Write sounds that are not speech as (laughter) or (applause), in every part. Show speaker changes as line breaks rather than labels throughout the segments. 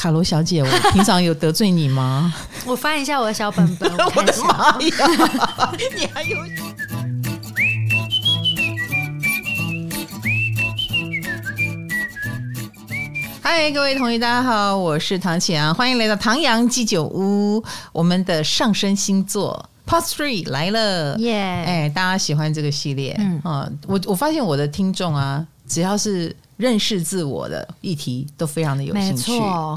卡罗小姐，我平常有得罪你吗？(laughs)
我翻一下我的小本本，(laughs)
我的妈呀！(laughs) 你还有？嗨，各位同学，大家好，我是唐启阳，欢迎来到唐阳鸡酒屋。我们的上升星座 Part Three 来了，耶！哎，大家喜欢这个系列？嗯啊，我我发现我的听众啊，只要是。认识自我的议题都非常的有兴趣，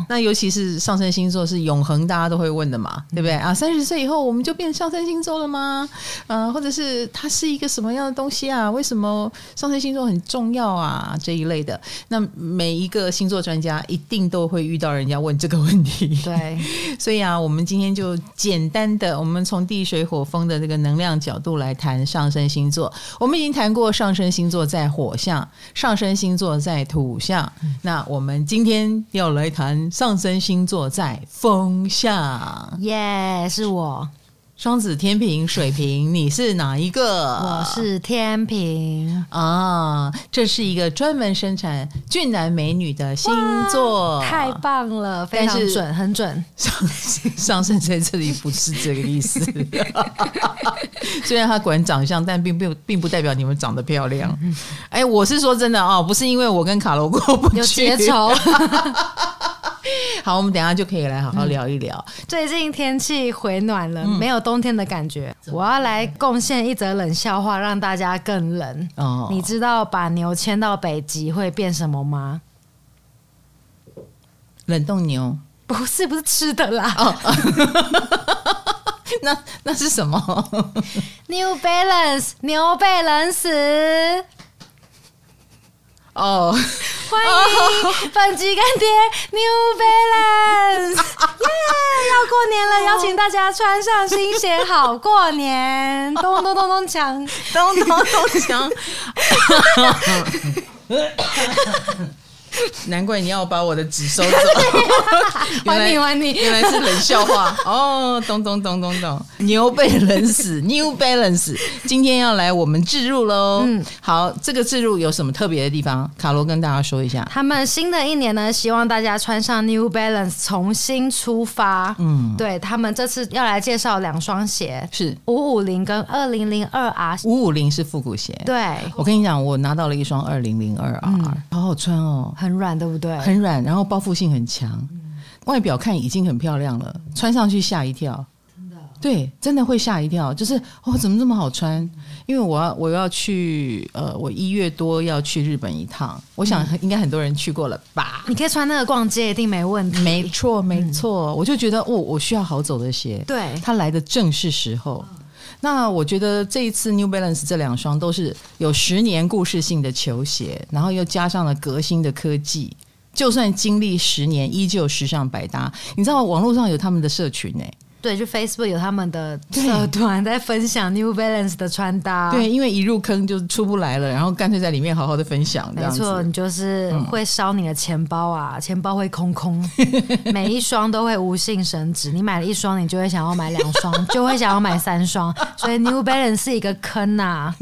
那尤其是上升星座是永恒，大家都会问的嘛，对不对啊？三十岁以后我们就变上升星座了吗？呃，或者是它是一个什么样的东西啊？为什么上升星座很重要啊？这一类的，那每一个星座专家一定都会遇到人家问这个问题，
对，(laughs)
所以啊，我们今天就简单的，我们从地水火风的这个能量角度来谈上升星座。我们已经谈过上升星座在火象，上升星座在。在土象，那我们今天要来谈上升星座在风象。
耶，是我。
双子、天平、水瓶，你是哪一个？
我是天平
啊！这是一个专门生产俊男美女的星座，
太棒了，非常准，很准。
上 (laughs) 上升在这里不是这个意思。(laughs) 虽然他管长相，但并不并不代表你们长得漂亮。哎、欸，我是说真的哦，不是因为我跟卡罗过不去
有结仇。(laughs) (laughs)
好，我们等一下就可以来好好聊一聊。
嗯、最近天气回暖了，嗯、没有冬天的感觉。我要来贡献一则冷笑话，让大家更冷。哦，你知道把牛牵到北极会变什么吗？
冷冻牛？
不是，不是吃的啦。
哦、(laughs) 那那是什么
？New Balance，牛被冷死。
哦。
欢迎本集干爹 New Balance，(laughs) 耶！要过年了，邀请大家穿上新鞋，好过年。咚咚咚咚锵，
咚咚咚锵。(laughs) (laughs) 难怪你要把我的纸收走，
还你还你，
原来是冷笑话哦！咚咚咚咚咚，牛被冷死，New Balance，(laughs) 今天要来我们置入喽。嗯，好，这个置入有什么特别的地方？卡罗跟大家说一下。
他们新的一年呢，希望大家穿上 New Balance，重新出发。嗯，对他们这次要来介绍两双鞋，是五五零跟二零零二 R。
五五零是复古鞋，
对，
我跟你讲，我拿到了一双二零零二 R，好好穿哦。
很软，对不对？
很软，然后包覆性很强，嗯、外表看已经很漂亮了，穿上去吓一跳，真的，对，真的会吓一跳，就是哦，怎么这么好穿？嗯、因为我要我要去，呃，我一月多要去日本一趟，我想应该很多人去过了吧？
你可以穿那个逛街，一定没问题。
没错，没错，嗯、我就觉得哦，我需要好走的鞋，
对，
它来的正是时候。那我觉得这一次 New Balance 这两双都是有十年故事性的球鞋，然后又加上了革新的科技，就算经历十年，依旧时尚百搭。你知道网络上有他们的社群呢？
对，就 Facebook 有他们的社团在分享 New Balance 的穿搭。
对，因为一入坑就出不来了，然后干脆在里面好好的分享。没错，
你就是会烧你的钱包啊，嗯、钱包会空空，(laughs) 每一双都会无性生殖。你买了一双，你就会想要买两双，就会想要买三双。(laughs) 所以 New Balance 是一个坑啊。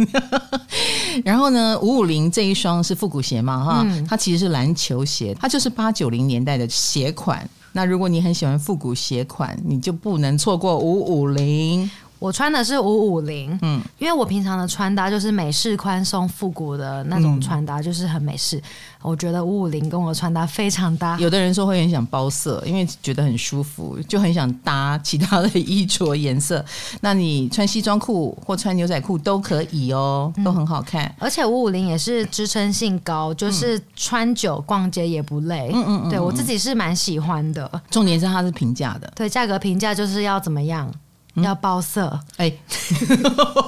(laughs)
然后呢，五五零这一双是复古鞋嘛，哈，嗯、它其实是篮球鞋，它就是八九零年代的鞋款。那如果你很喜欢复古鞋款，你就不能错过五五零。
我穿的是五五零，嗯，因为我平常的穿搭就是美式宽松复古的那种穿搭，就是很美式。嗯、我觉得五五零跟我穿搭非常搭。
有的人说会很想包色，因为觉得很舒服，就很想搭其他的衣着颜色。(laughs) 那你穿西装裤或穿牛仔裤都可以哦，都很好看。嗯、
而且五五零也是支撑性高，就是穿久逛街也不累。嗯嗯嗯，对我自己是蛮喜欢的。
重点是它是平价的，
对，价格平价就是要怎么样？要包色哎，欸、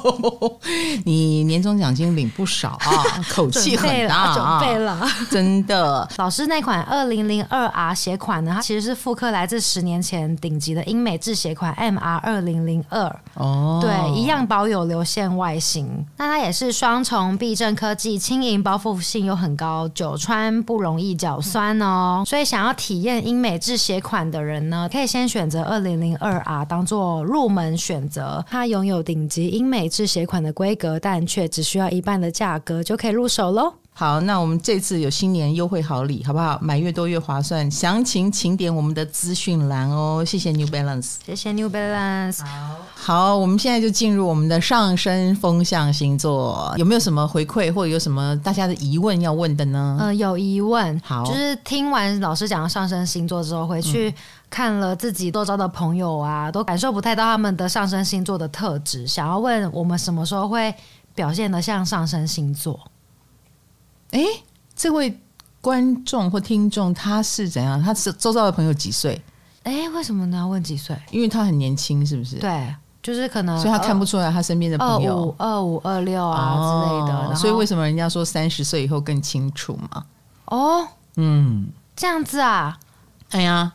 (laughs)
你年终奖金领不少啊，(laughs) 口气很大啊，
准备了，
真的。(laughs)
老师那款二零零二 R 鞋款呢，它其实是复刻来自十年前顶级的英美制鞋款 MR 二零零二。哦，对，一样保有流线外形。那它也是双重避震科技，轻盈包覆性又很高，久穿不容易脚酸哦。所以想要体验英美制鞋款的人呢，可以先选择二零零二 R 当做入门选择，它拥有顶级英美制鞋款的规格，但却只需要一半的价格就可以入手喽。
好，那我们这次有新年优惠好礼，好不好？买越多越划算，详情请点我们的资讯栏哦。谢谢 New Balance，
谢谢 New Balance。
好，好，我们现在就进入我们的上升风象星座，有没有什么回馈或者有什么大家的疑问要问的呢？
嗯、呃，有疑问，
好，
就是听完老师讲的上升星座之后，回去看了自己周遭的朋友啊，都感受不太到他们的上升星座的特质，想要问我们什么时候会表现的像上升星座？
哎，这位观众或听众他是怎样？他是周遭的朋友几岁？
哎，为什么呢？要问几岁？
因为他很年轻，是不是？
对，就是可能，
所以他看不出来他身边的朋友
二五二六啊之类的。
哦，所以为什么人家说三十岁以后更清楚嘛？
哦，嗯，这样子啊？
哎呀，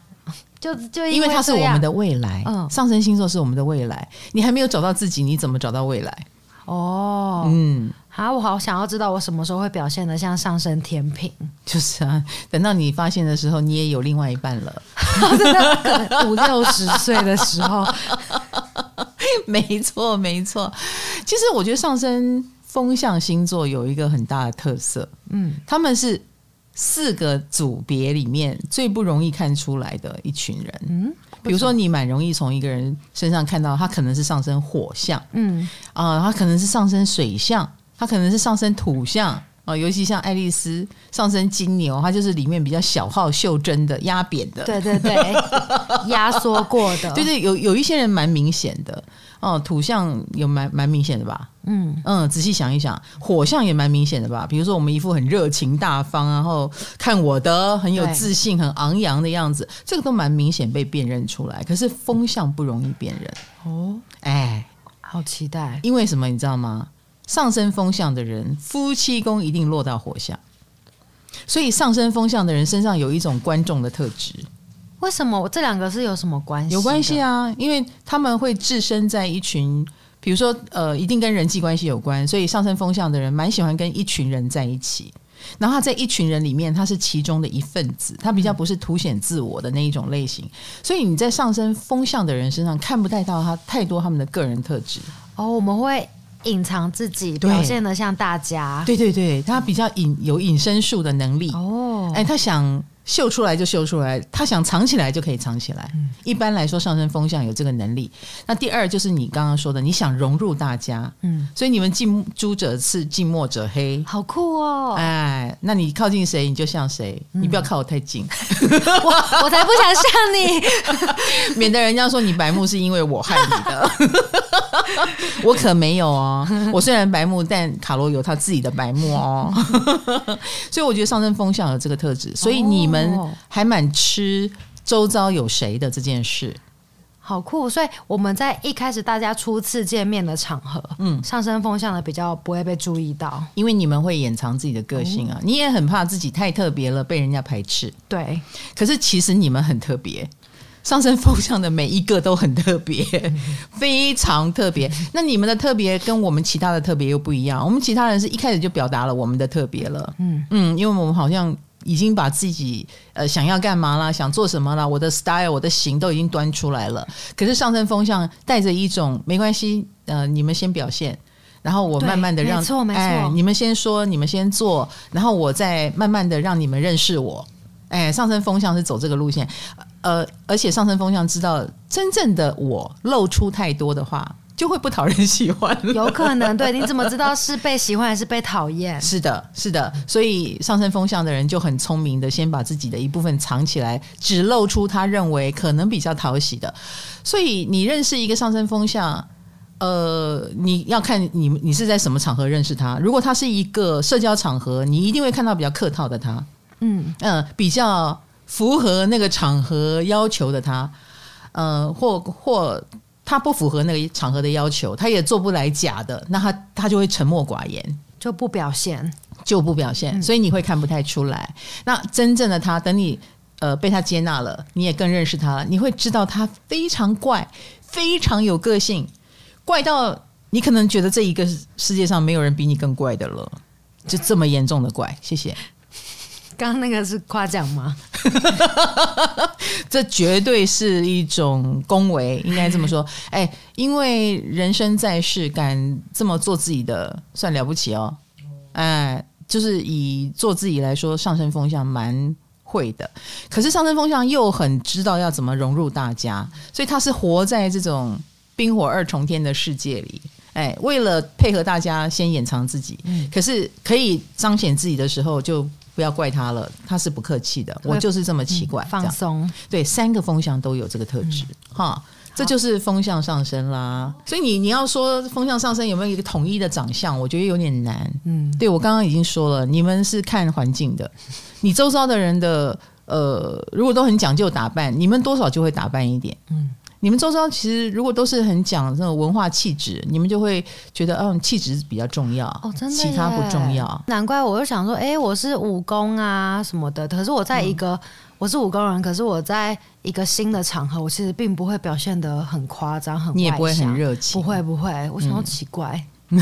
就就
因为它是我们的未来，嗯，上升星座是我们的未来。你还没有找到自己，你怎么找到未来？
哦，嗯。啊，我好想要知道我什么时候会表现的像上升天秤，(laughs)
就是啊，等到你发现的时候，你也有另外一半了，(laughs)
五六十岁的时候，(laughs)
没错没错。其实我觉得上升风象星座有一个很大的特色，嗯，他们是四个组别里面最不容易看出来的一群人，嗯，比如说你蛮容易从一个人身上看到他可能是上升火象，嗯。啊，他可能是上升水象。他可能是上升土象啊，尤其像爱丽丝上升金牛，他就是里面比较小号、袖珍的、压扁的，
对对对，压缩过的，(laughs)
对对，有有一些人蛮明显的哦，土象有蛮蛮明显的吧？嗯嗯，仔细想一想，火象也蛮明显的吧？比如说我们一副很热情大方，然后看我的很有自信、很昂扬的样子，这个都蛮明显被辨认出来。可是风象不容易辨认哦，哎，
好期待，
因为什么你知道吗？上升风象的人，夫妻宫一定落到火象，所以上升风象的人身上有一种观众的特质。
为什么？这两个是有什么关系？
有关系啊，因为他们会置身在一群，比如说呃，一定跟人际关系有关，所以上升风向的人蛮喜欢跟一群人在一起。然后他在一群人里面，他是其中的一份子，他比较不是凸显自我的那一种类型。所以你在上升风向的人身上看不太到他太多他们的个人特质。
哦，我们会。隐藏自己，表现的像大家。
对对对，他比较隐有隐身术的能力。哦，哎，他想秀出来就秀出来，他想藏起来就可以藏起来。嗯，一般来说，上升风向有这个能力。那第二就是你刚刚说的，你想融入大家。嗯，所以你们近朱者赤，近墨者黑，
好酷哦！
哎，那你靠近谁，你就像谁。嗯，你不要靠我太近，
我我才不想像你，(laughs)
免得人家说你白目是因为我害你的。(laughs) 我可没有哦，我虽然白目，但卡罗有他自己的白目哦。(laughs) 所以我觉得上升风向有这个特质，所以你们还蛮吃周遭有谁的这件事，
好酷。所以我们在一开始大家初次见面的场合，嗯，上升风向的比较不会被注意到，
因为你们会掩藏自己的个性啊，你也很怕自己太特别了被人家排斥。
对，
可是其实你们很特别。上升风向的每一个都很特别，非常特别。那你们的特别跟我们其他的特别又不一样。我们其他人是一开始就表达了我们的特别了，嗯嗯，因为我们好像已经把自己呃想要干嘛啦，想做什么啦，我的 style、我的型都已经端出来了。可是上升风向带着一种没关系，呃，你们先表现，然后我慢慢的让，
没错没错，
哎，你们先说，你们先做，然后我再慢慢的让你们认识我。哎，上升风向是走这个路线。呃，而且上升风向知道，真正的我露出太多的话，就会不讨人喜欢。
有可能，对，你怎么知道是被喜欢还是被讨厌？
是的，是的。所以上升风向的人就很聪明的，先把自己的一部分藏起来，只露出他认为可能比较讨喜的。所以你认识一个上升风向，呃，你要看你你是在什么场合认识他。如果他是一个社交场合，你一定会看到比较客套的他。嗯嗯、呃，比较。符合那个场合要求的他，呃，或或他不符合那个场合的要求，他也做不来假的，那他他就会沉默寡言，
就不表现，
就不表现，所以你会看不太出来。嗯、那真正的他，等你呃被他接纳了，你也更认识他了，你会知道他非常怪，非常有个性，怪到你可能觉得这一个世界上没有人比你更怪的了，就这么严重的怪。谢谢。
刚刚那个是夸奖吗？(laughs)
这绝对是一种恭维，应该这么说。(laughs) 哎，因为人生在世，敢这么做自己的，算了不起哦。哎，就是以做自己来说，上升风向蛮会的。可是上升风向又很知道要怎么融入大家，所以他是活在这种冰火二重天的世界里。哎，为了配合大家，先掩藏自己。嗯，可是可以彰显自己的时候，就不要怪他了。他是不客气的，我就是这么奇怪。
嗯、放松，
对，三个风向都有这个特质。嗯、哈，这就是风向上升啦。所以你你要说风向上升有没有一个统一的长相，我觉得有点难。嗯，对，我刚刚已经说了，你们是看环境的，(laughs) 你周遭的人的呃，如果都很讲究打扮，你们多少就会打扮一点。嗯。你们周遭其实如果都是很讲这种文化气质，你们就会觉得，嗯，气质比较重要哦，真的，其他不重要。
难怪我就想说，哎，我是武功啊什么的，可是我在一个、嗯、我是武功人，可是我在一个新的场合，我其实并不会表现得很夸张，很
你也不会很热情，
不会不会，我想要奇怪，
嗯、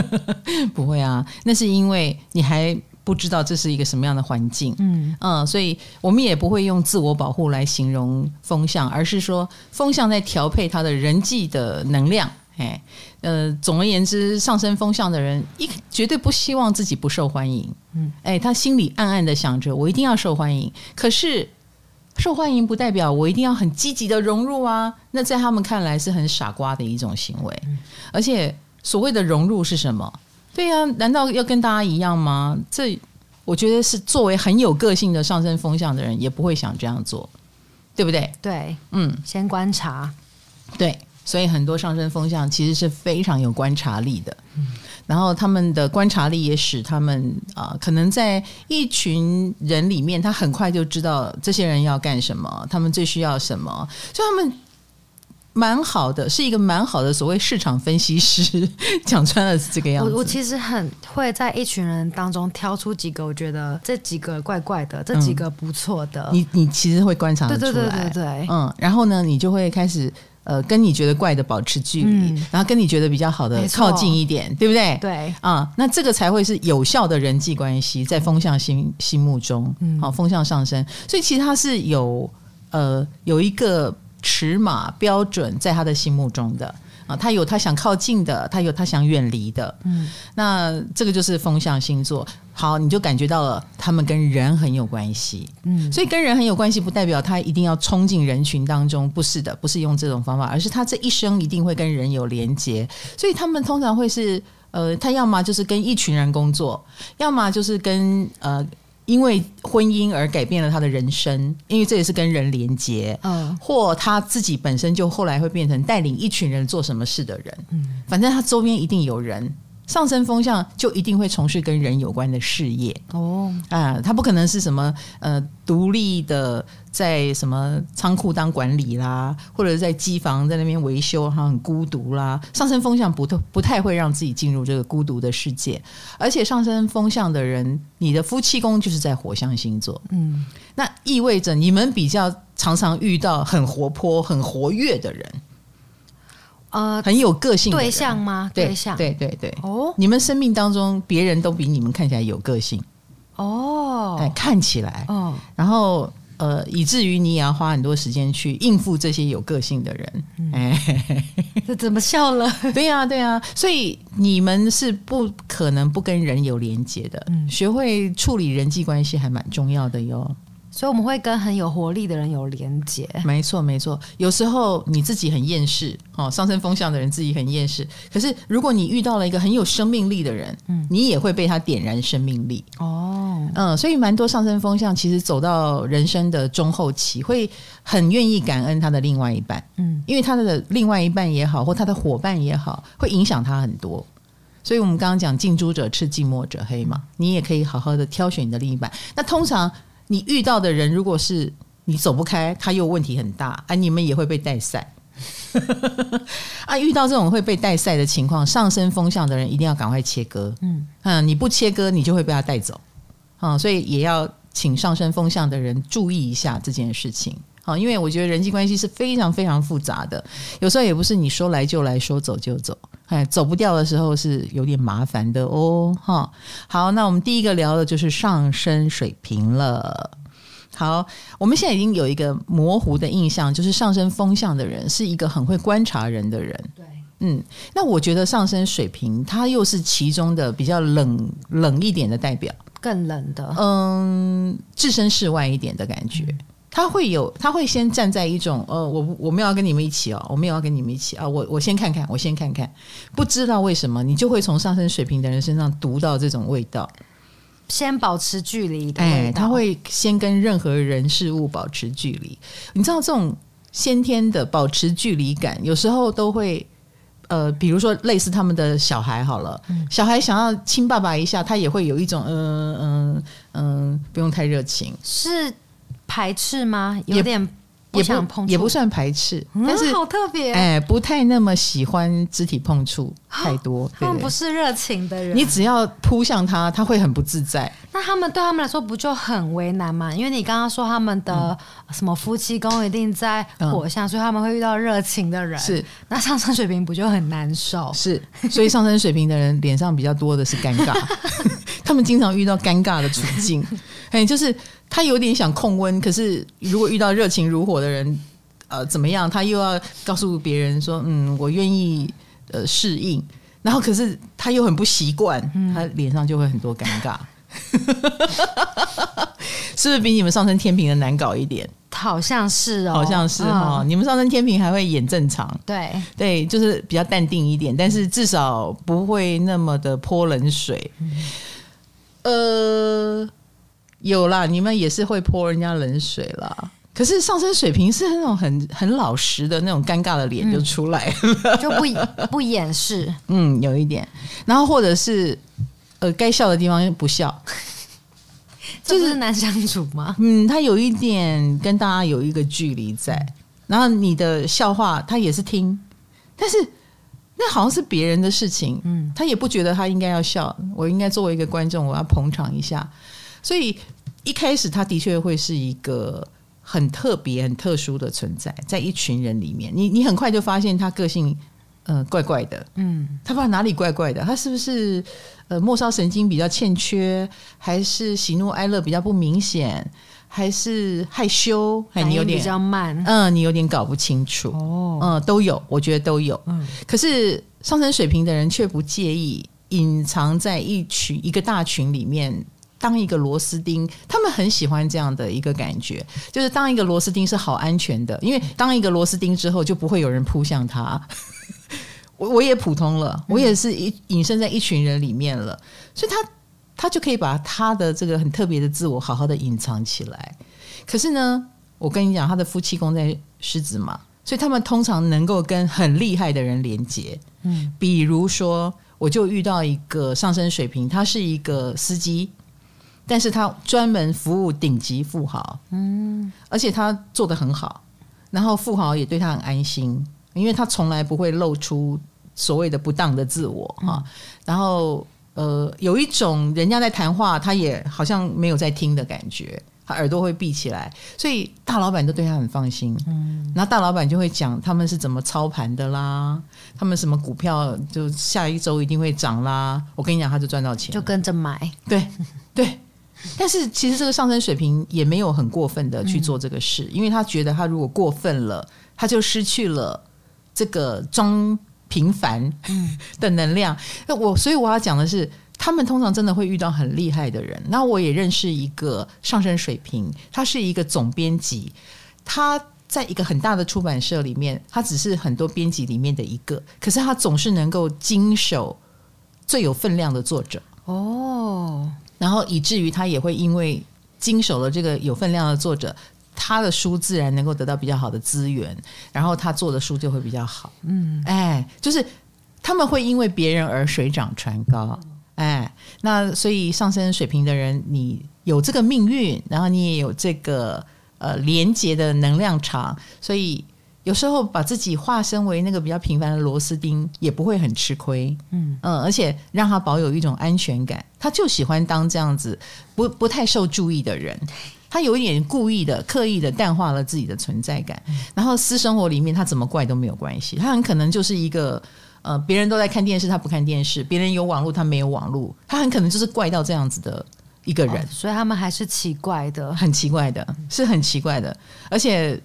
(laughs) 不会啊，那是因为你还。不知道这是一个什么样的环境，嗯嗯，所以我们也不会用自我保护来形容风向，而是说风向在调配他的人际的能量。哎，呃，总而言之，上升风向的人一绝对不希望自己不受欢迎，嗯，哎，他心里暗暗的想着，我一定要受欢迎。可是受欢迎不代表我一定要很积极的融入啊，那在他们看来是很傻瓜的一种行为。而且所谓的融入是什么？对呀、啊，难道要跟大家一样吗？这我觉得是作为很有个性的上升风向的人，也不会想这样做，对不对？
对，嗯，先观察，
对，所以很多上升风向其实是非常有观察力的，嗯，然后他们的观察力也使他们啊、呃，可能在一群人里面，他很快就知道这些人要干什么，他们最需要什么，所以他们。蛮好的，是一个蛮好的所谓市场分析师，讲穿了是这个样子。
我我其实很会在一群人当中挑出几个，我觉得这几个怪怪的，这几个不错的。嗯、你你其实会观察得出来，对对对对对，嗯，然后呢，你就会开始呃跟你觉得怪的保持距离，嗯、然后跟你觉得比较好的靠近一点，对不对？对，
啊、嗯，那这个才会是有效的人际关系，在风向心心目中，好、嗯，风向上升，所以其实它是有呃有一个。尺码标准在他的心目中的啊，他有他想靠近的，他有他想远离的。嗯，那这个就是风象星座。好，你就感觉到了，他们跟人很有关系。嗯，所以跟人很有关系，不代表他一定要冲进人群当中，不是的，不是用这种方法，而是他这一生一定会跟人有连接。所以他们通常会是呃，他要么就是跟一群人工作，要么就是跟呃。因为婚姻而改变了他的人生，因为这也是跟人连接，嗯，或他自己本身就后来会变成带领一群人做什么事的人，嗯，反正他周边一定有人。上升风向就一定会从事跟人有关的事业。哦。啊，他不可能是什么呃独立的在什么仓库当管理啦，或者是在机房在那边维修，他很孤独啦。上升风向不太不太会让自己进入这个孤独的世界，而且上升风向的人，你的夫妻宫就是在火象星座，嗯，那意味着你们比较常常遇到很活泼、很活跃的人。呃，很有个性
对象吗？对象，
对对对，对。哦，你们生命当中，别人都比你们看起来有个性。哦，哎，看起来。哦，然后呃，以至于你也要花很多时间去应付这些有个性的人。嗯、哎，(laughs)
这怎么笑了？
对呀、啊，对呀、啊。所以你们是不可能不跟人有连接的。嗯，学会处理人际关系还蛮重要的哟。
所以我们会跟很有活力的人有连接。
没错，没错。有时候你自己很厌世，哦，上升风向的人自己很厌世。可是如果你遇到了一个很有生命力的人，嗯，你也会被他点燃生命力。哦，嗯，所以蛮多上升风向其实走到人生的中后期，会很愿意感恩他的另外一半，嗯，因为他的另外一半也好，或他的伙伴也好，会影响他很多。所以我们刚刚讲近朱者赤，近墨者黑嘛，你也可以好好的挑选你的另一半。那通常。你遇到的人，如果是你走不开，他又问题很大，啊，你们也会被带赛。(laughs) 啊，遇到这种会被带赛的情况，上升风向的人一定要赶快切割。嗯嗯，你不切割，你就会被他带走。嗯，所以也要请上升风向的人注意一下这件事情。好，因为我觉得人际关系是非常非常复杂的，有时候也不是你说来就来说走就走。哎，走不掉的时候是有点麻烦的哦，哈。好，那我们第一个聊的就是上升水平了。好，我们现在已经有一个模糊的印象，就是上升风向的人是一个很会观察人的人。
对，
嗯，那我觉得上升水平他又是其中的比较冷冷一点的代表，
更冷的，
嗯，置身事外一点的感觉。嗯他会有，他会先站在一种呃，我我没有要跟你们一起哦，我没有要跟你们一起啊，我我先看看，我先看看，不知道为什么，你就会从上升水平的人身上读到这种味道，
先保持距离，
哎，他会先跟任何人事物保持距离，你知道这种先天的保持距离感，有时候都会呃，比如说类似他们的小孩好了，嗯、小孩想要亲爸爸一下，他也会有一种嗯嗯嗯，不用太热情，
是。排斥吗？有点
不想碰触，也不算排斥，
嗯、但是好特别，
哎，不太那么喜欢肢体碰触太多。
他们不是热情的人，
你只要扑向他，他会很不自在。
那他们对他们来说不就很为难吗？因为你刚刚说他们的什么夫妻宫一定在火象，嗯、所以他们会遇到热情的人。是，那上升水平不就很难受？
是，所以上升水平的人脸上比较多的是尴尬，(laughs) 他们经常遇到尴尬的处境。哎，就是。他有点想控温，可是如果遇到热情如火的人，呃，怎么样？他又要告诉别人说：“嗯，我愿意呃适应。”然后可是他又很不习惯，嗯、他脸上就会很多尴尬，(laughs) 是不是比你们上升天平的难搞一点？
好像是哦，
好像是哦。嗯、你们上升天平还会演正常，
对
对，就是比较淡定一点，但是至少不会那么的泼冷水。嗯、呃。有啦，你们也是会泼人家冷水啦。可是上升水平是那种很很老实的那种尴尬的脸就出来了，
嗯、(laughs) 就不不掩饰。(laughs)
嗯，有一点。然后或者是呃，该笑的地方不笑，(laughs)
就是难相处吗？
嗯，他有一点跟大家有一个距离在。然后你的笑话他也是听，但是那好像是别人的事情，嗯，他也不觉得他应该要笑。我应该作为一个观众，我要捧场一下。所以一开始，他的确会是一个很特别、很特殊的存在，在一群人里面，你你很快就发现他个性，呃，怪怪的，嗯，他不知道哪里怪怪的，他是不是呃末梢神经比较欠缺，还是喜怒哀乐比较不明显，还是害羞，还你有点
比较慢，
嗯，你有点搞不清楚，哦，嗯，都有，我觉得都有，嗯，可是上升水平的人却不介意隐藏在一群一个大群里面。当一个螺丝钉，他们很喜欢这样的一个感觉，就是当一个螺丝钉是好安全的，因为当一个螺丝钉之后，就不会有人扑向他。(laughs) 我我也普通了，我也是一隐身在一群人里面了，所以他他就可以把他的这个很特别的自我好好的隐藏起来。可是呢，我跟你讲，他的夫妻宫在狮子嘛，所以他们通常能够跟很厉害的人连接。嗯，比如说，我就遇到一个上升水平，他是一个司机。但是他专门服务顶级富豪，嗯，而且他做的很好，然后富豪也对他很安心，因为他从来不会露出所谓的不当的自我哈。然后呃，有一种人家在谈话，他也好像没有在听的感觉，他耳朵会闭起来，所以大老板都对他很放心。嗯，然后大老板就会讲他们是怎么操盘的啦，他们什么股票就下一周一定会涨啦。我跟你讲，他就赚到钱，
就跟着买，
对对。但是其实这个上升水平也没有很过分的去做这个事，嗯、因为他觉得他如果过分了，他就失去了这个装平凡 (laughs) 的能量。那、嗯、我所以我要讲的是，他们通常真的会遇到很厉害的人。那我也认识一个上升水平，他是一个总编辑，他在一个很大的出版社里面，他只是很多编辑里面的一个，可是他总是能够经手最有分量的作者哦。然后以至于他也会因为经手了这个有分量的作者，他的书自然能够得到比较好的资源，然后他做的书就会比较好。嗯，哎，就是他们会因为别人而水涨船高。哎，那所以上升水平的人，你有这个命运，然后你也有这个呃连接的能量场，所以。有时候把自己化身为那个比较平凡的螺丝钉，也不会很吃亏。嗯嗯，而且让他保有一种安全感，他就喜欢当这样子不不太受注意的人。他有一点故意的、刻意的淡化了自己的存在感。然后私生活里面他怎么怪都没有关系，他很可能就是一个呃，别人都在看电视，他不看电视；别人有网络，他没有网络。他很可能就是怪到这样子的一个人，哦、
所以他们还是奇怪的，
很奇怪的，是很奇怪的，而且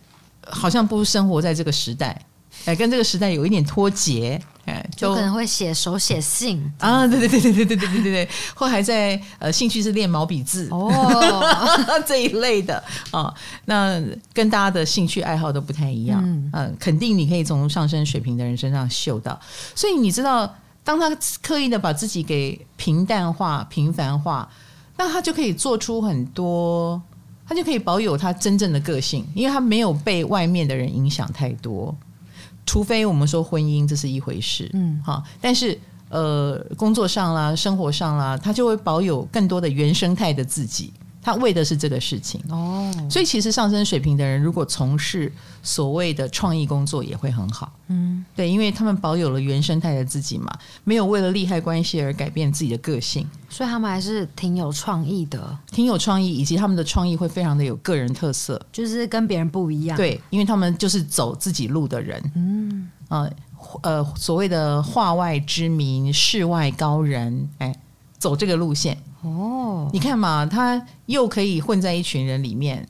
好像不生活在这个时代，哎，跟这个时代有一点脱节。
哎，就可能会写手写信
啊，对对对对对对对对对对，或还在呃兴趣是练毛笔字哦这一类的啊，那跟大家的兴趣爱好都不太一样，嗯、呃，肯定你可以从上升水平的人身上嗅到，所以你知道，当他刻意的把自己给平淡化、平凡化，那他就可以做出很多，他就可以保有他真正的个性，因为他没有被外面的人影响太多。除非我们说婚姻，这是一回事，嗯，好，但是呃，工作上啦，生活上啦，他就会保有更多的原生态的自己。他为的是这个事情。哦，所以其实上升水平的人如果从事所谓的创意工作也会很好，嗯，对，因为他们保有了原生态的自己嘛，没有为了利害关系而改变自己的个性，
所以他们还是挺有创意的，
挺有创意，以及他们的创意会非常的有个人特色，
就是跟别人不一样，
对，因为他们就是走自己路的人，嗯，呃，呃，所谓的化外之名，世外高人，哎，走这个路线。哦，你看嘛，他又可以混在一群人里面，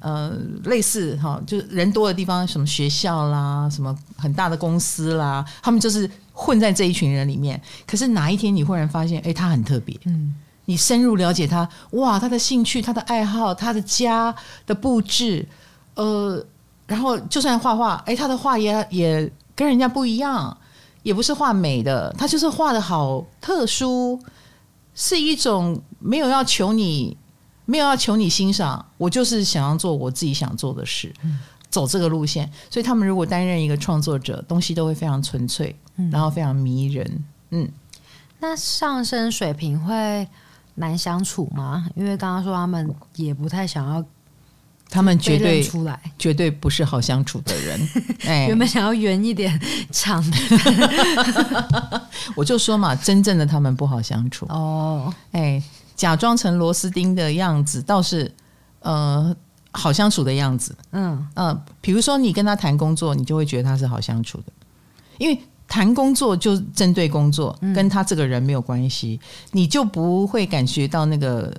呃，类似哈，就是人多的地方，什么学校啦，什么很大的公司啦，他们就是混在这一群人里面。可是哪一天你忽然发现，哎，他很特别，嗯，你深入了解他，哇，他的兴趣、他的爱好、他的家的布置，呃，然后就算画画，哎，他的画也也跟人家不一样，也不是画美的，他就是画的好特殊。是一种没有要求你，没有要求你欣赏，我就是想要做我自己想做的事，嗯、走这个路线。所以他们如果担任一个创作者，东西都会非常纯粹，嗯、然后非常迷人。嗯，
那上升水平会难相处吗？因为刚刚说他们也不太想要。
他们绝对出来，绝对不是好相处的人。(laughs) 哎，
原本想要圆一点长的，(laughs)
我就说嘛，真正的他们不好相处。哦，哎，假装成螺丝钉的样子倒是呃好相处的样子。嗯嗯、呃，比如说你跟他谈工作，你就会觉得他是好相处的，因为谈工作就针对工作，跟他这个人没有关系，你就不会感觉到那个。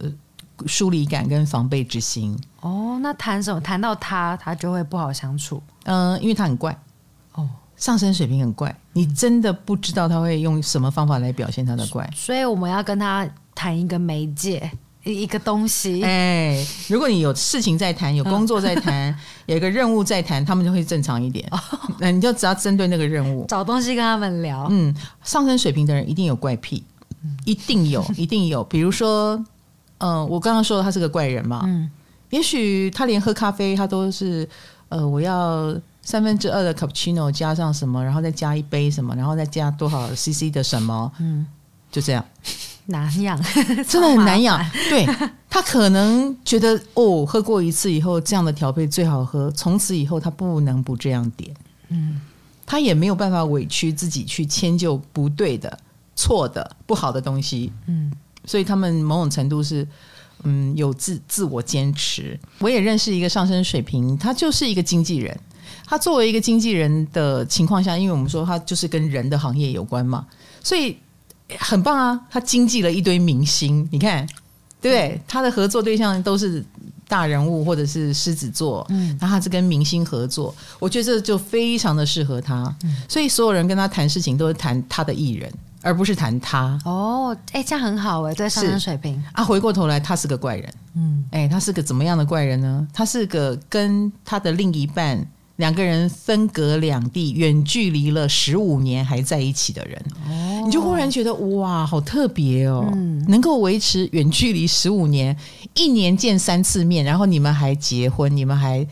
疏离感跟防备之心
哦，那谈什么？谈到他，他就会不好相处。
嗯、呃，因为他很怪哦，上升水平很怪，你真的不知道他会用什么方法来表现他的怪。
所以我们要跟他谈一个媒介，一个东西。
哎，如果你有事情在谈，有工作在谈，(laughs) 有一个任务在谈，他们就会正常一点。那、哦、你就只要针对那个任务，
找东西跟他们聊。
嗯，上升水平的人一定有怪癖，一定有，一定有。比如说。嗯，我刚刚说的他是个怪人嘛，嗯，也许他连喝咖啡他都是，呃，我要三分之二的 cappuccino 加上什么，然后再加一杯什么，然后再加多少 cc 的什么，嗯，就这样，
难养，(laughs)
真的很难养。(laughs) 对，他可能觉得哦，喝过一次以后这样的调配最好喝，从此以后他不能不这样点，嗯，他也没有办法委屈自己去迁就不对的、错的、不好的东西，嗯。所以他们某种程度是，嗯，有自自我坚持。我也认识一个上升水平，他就是一个经纪人。他作为一个经纪人的情况下，因为我们说他就是跟人的行业有关嘛，所以很棒啊。他经纪了一堆明星，你看，对不对？嗯、他的合作对象都是大人物或者是狮子座，嗯，然后他是跟明星合作，我觉得这就非常的适合他。嗯、所以所有人跟他谈事情都是谈他的艺人。而不是谈他。
哦，哎，这样很好哎，对，上升水平。
啊，回过头来，他是个怪人，嗯，哎，他是个怎么样的怪人呢？他是个跟他的另一半两个人分隔两地，远距离了十五年还在一起的人，哦，你就忽然觉得哇，好特别哦，嗯，能够维持远距离十五年，一年见三次面，然后你们还结婚，你们还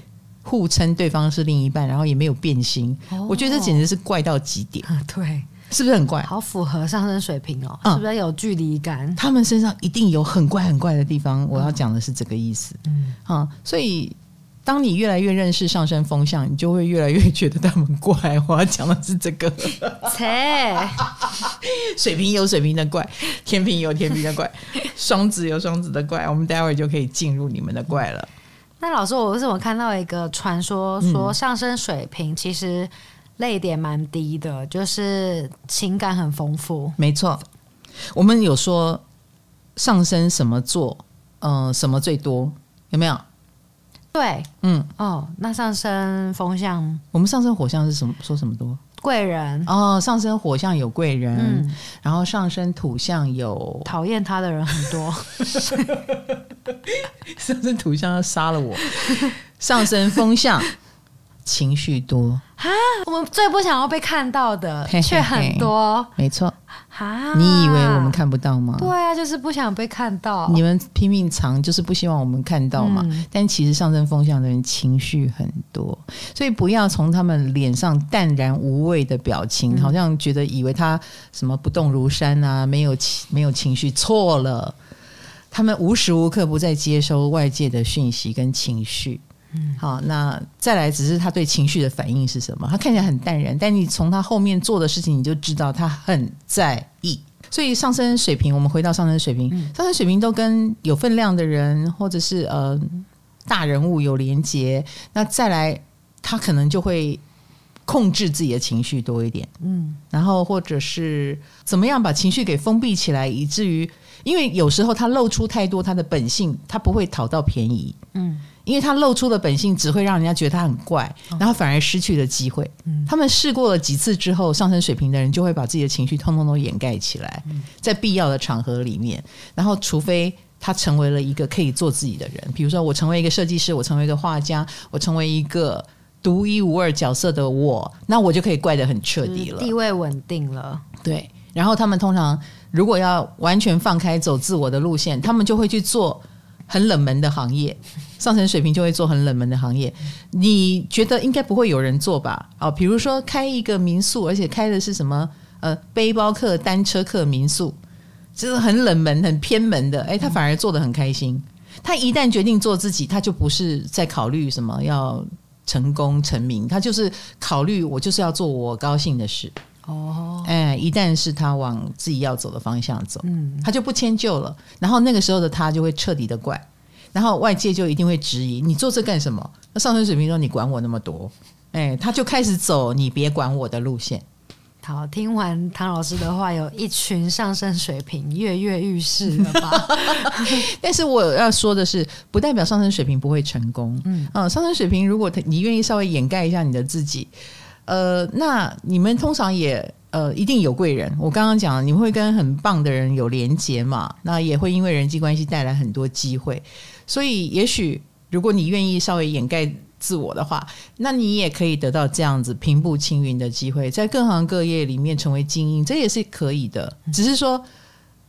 互称对方是另一半，然后也没有变心，哦，我觉得这简直是怪到极点，
对。
是不是很怪？
好符合上升水平哦，嗯、是不是有距离感？
他们身上一定有很怪很怪的地方。我要讲的是这个意思。嗯，好，所以当你越来越认识上升风向，你就会越来越觉得他们怪。我要讲的是这个。(laughs) 切，(laughs) 水平有水平的怪，天平有天平的怪，(laughs) 双子有双子的怪。我们待会儿就可以进入你们的怪了。
那老师，我为什么看到一个传说，说上升水平其实？泪点蛮低的，就是情感很丰富。
没错，我们有说上升什么座，嗯、呃，什么最多？有没有？
对，
嗯，
哦，那上升风象，
我们上升火象是什么？说什么多？
贵人
哦，上升火象有贵人，
嗯，
然后上升土象有
讨厌他的人很多，(laughs)
上升土象要杀了我，上升风象情绪多。
啊，我们最不想要被看到的，却很多。
没错，
啊，
你以为我们看不到吗？
对啊，就是不想被看到。
你们拼命藏，就是不希望我们看到嘛。嗯、但其实上升风象的人情绪很多，所以不要从他们脸上淡然无味的表情，嗯、好像觉得以为他什么不动如山啊，没有情没有情绪，错了。他们无时无刻不在接收外界的讯息跟情绪。嗯，好，那再来，只是他对情绪的反应是什么？他看起来很淡然，但你从他后面做的事情，你就知道他很在意。所以上升水平，我们回到上升水平，嗯、上升水平都跟有分量的人或者是呃大人物有连结。那再来，他可能就会控制自己的情绪多一点，嗯，然后或者是怎么样把情绪给封闭起来，以至于因为有时候他露出太多他的本性，他不会讨到便宜，嗯。因为他露出的本性只会让人家觉得他很怪，然后反而失去了机会。他们试过了几次之后，上升水平的人就会把自己的情绪通通都掩盖起来，在必要的场合里面。然后，除非他成为了一个可以做自己的人，比如说我成为一个设计师，我成为一个画家，我成为一个独一无二角色的我，那我就可以怪得很彻底了，
地位稳定了。
对。然后他们通常如果要完全放开走自我的路线，他们就会去做很冷门的行业。上层水平就会做很冷门的行业，你觉得应该不会有人做吧？哦，比如说开一个民宿，而且开的是什么？呃，背包客、单车客民宿，就是很冷门、很偏门的。诶，他反而做得很开心。他一旦决定做自己，他就不是在考虑什么要成功成名，他就是考虑我就是要做我高兴的事。哦，哎，一旦是他往自己要走的方向走，嗯，他就不迁就了。然后那个时候的他就会彻底的怪。然后外界就一定会质疑你做这干什么？那上升水瓶说你管我那么多，哎，他就开始走你别管我的路线。(laughs)
好，听完唐老师的话，有一群上升水平跃跃欲试了吧？(laughs)
但是我要说的是，不代表上升水平不会成功。嗯，呃，上升水平，如果你愿意稍微掩盖一下你的自己，呃，那你们通常也。呃，一定有贵人。我刚刚讲，你们会跟很棒的人有连结嘛？那也会因为人际关系带来很多机会。所以，也许如果你愿意稍微掩盖自我的话，那你也可以得到这样子平步青云的机会，在各行各业里面成为精英，这也是可以的。只是说，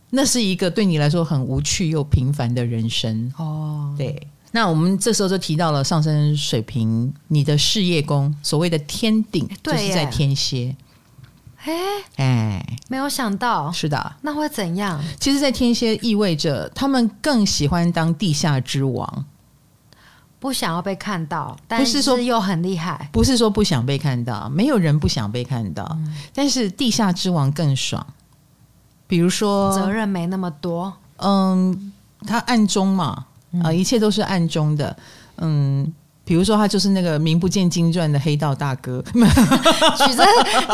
那是一个对你来说很无趣又平凡的人生哦。对，那我们这时候就提到了上升水平，你的事业宫，所谓的天顶，就是在天蝎。
哎哎，没有想到，
是的，
那会怎样？
其实，在天蝎意味着他们更喜欢当地下之王，
不想要被看到，但是说又很厉害。
不是说不想被看到，没有人不想被看到，嗯、但是地下之王更爽。比如说，
责任没那么多，
嗯，他暗中嘛，啊、一切都是暗中的，嗯。比如说，他就是那个名不见经传的黑道大哥，(laughs)
举着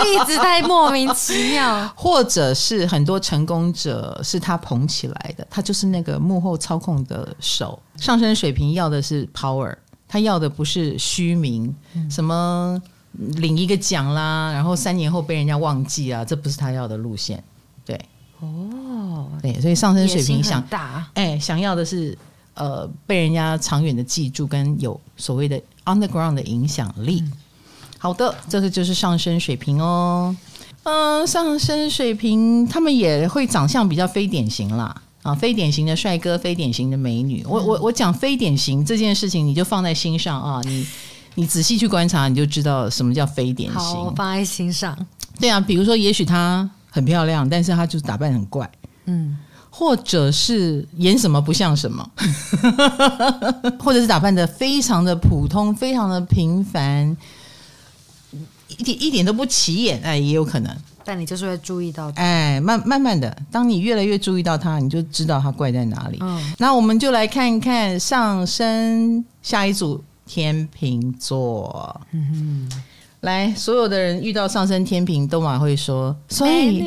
例子太莫名其妙。(laughs)
或者是很多成功者是他捧起来的，他就是那个幕后操控的手。上升水平要的是 power，他要的不是虚名，嗯、什么领一个奖啦，然后三年后被人家忘记啊，这不是他要的路线。对，哦，对，所以上升水平想大，哎，想要的是。呃，被人家长远的记住，跟有所谓的 underground 的影响力。嗯、好的，这个就是上升水平哦。嗯、呃，上升水平他们也会长相比较非典型啦，啊，非典型的帅哥，非典型的美女。嗯、我我我讲非典型这件事情，你就放在心上啊，你你仔细去观察，你就知道什么叫非典型。
好，我放在心上。
对啊，比如说，也许她很漂亮，但是她就是打扮很怪。嗯。或者是演什么不像什么，(laughs) 或者是打扮的非常的普通，非常的平凡，一点一点都不起眼，哎，也有可能。
但你就是会注意到，
哎，慢慢慢的，当你越来越注意到他，你就知道他怪在哪里。嗯，那我们就来看一看上升下一组天秤座。嗯哼，来，所有的人遇到上升天秤都马会说，所以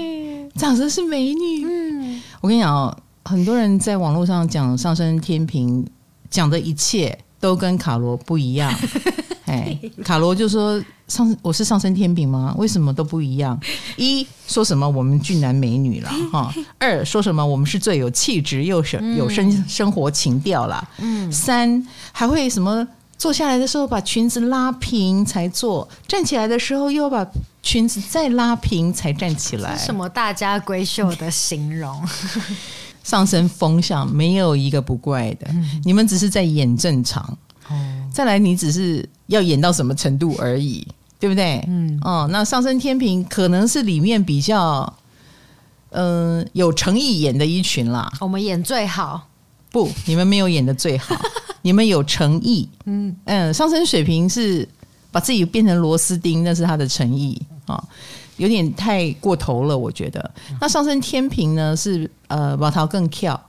长得是美女。嗯，我跟你讲哦，很多人在网络上讲上升天平，讲的一切都跟卡罗不一样。(laughs) 哎，卡罗就说上我是上升天平吗？为什么都不一样？(laughs) 一说什么我们俊男美女了哈，(laughs) 二说什么我们是最有气质又生有生生活情调了，嗯，三还会什么？坐下来的时候把裙子拉平才坐，站起来的时候又要把裙子再拉平才站起来。
什么大家闺秀的形容？(laughs)
上升风向没有一个不怪的，嗯、你们只是在演正常。哦，再来你只是要演到什么程度而已，对不对？嗯，哦，那上升天平可能是里面比较嗯、呃、有诚意演的一群啦。
我们演最好。
不，你们没有演的最好。(laughs) 你们有诚意，嗯嗯，上升水平是把自己变成螺丝钉，那是他的诚意啊，有点太过头了，我觉得。那上升天平呢，是呃，把头更翘。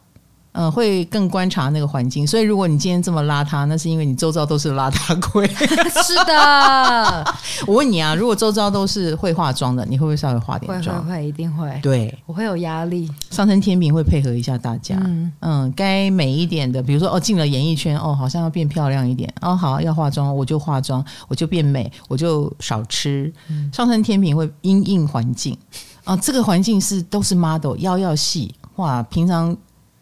嗯，会更观察那个环境，所以如果你今天这么邋遢，那是因为你周遭都是邋遢鬼。(laughs)
是的，(laughs)
我问你啊，如果周遭都是会化妆的，你会不会稍微化点妆？
会会会，一定会。
对，
我会有压力。
上升天平会配合一下大家，嗯嗯，该美一点的，比如说哦，进了演艺圈，哦，好像要变漂亮一点，哦，好要化妆，我就化妆，我就变美，我就少吃。嗯、上升天平会因应环境啊，这个环境是都是 model，腰要细，哇，平常。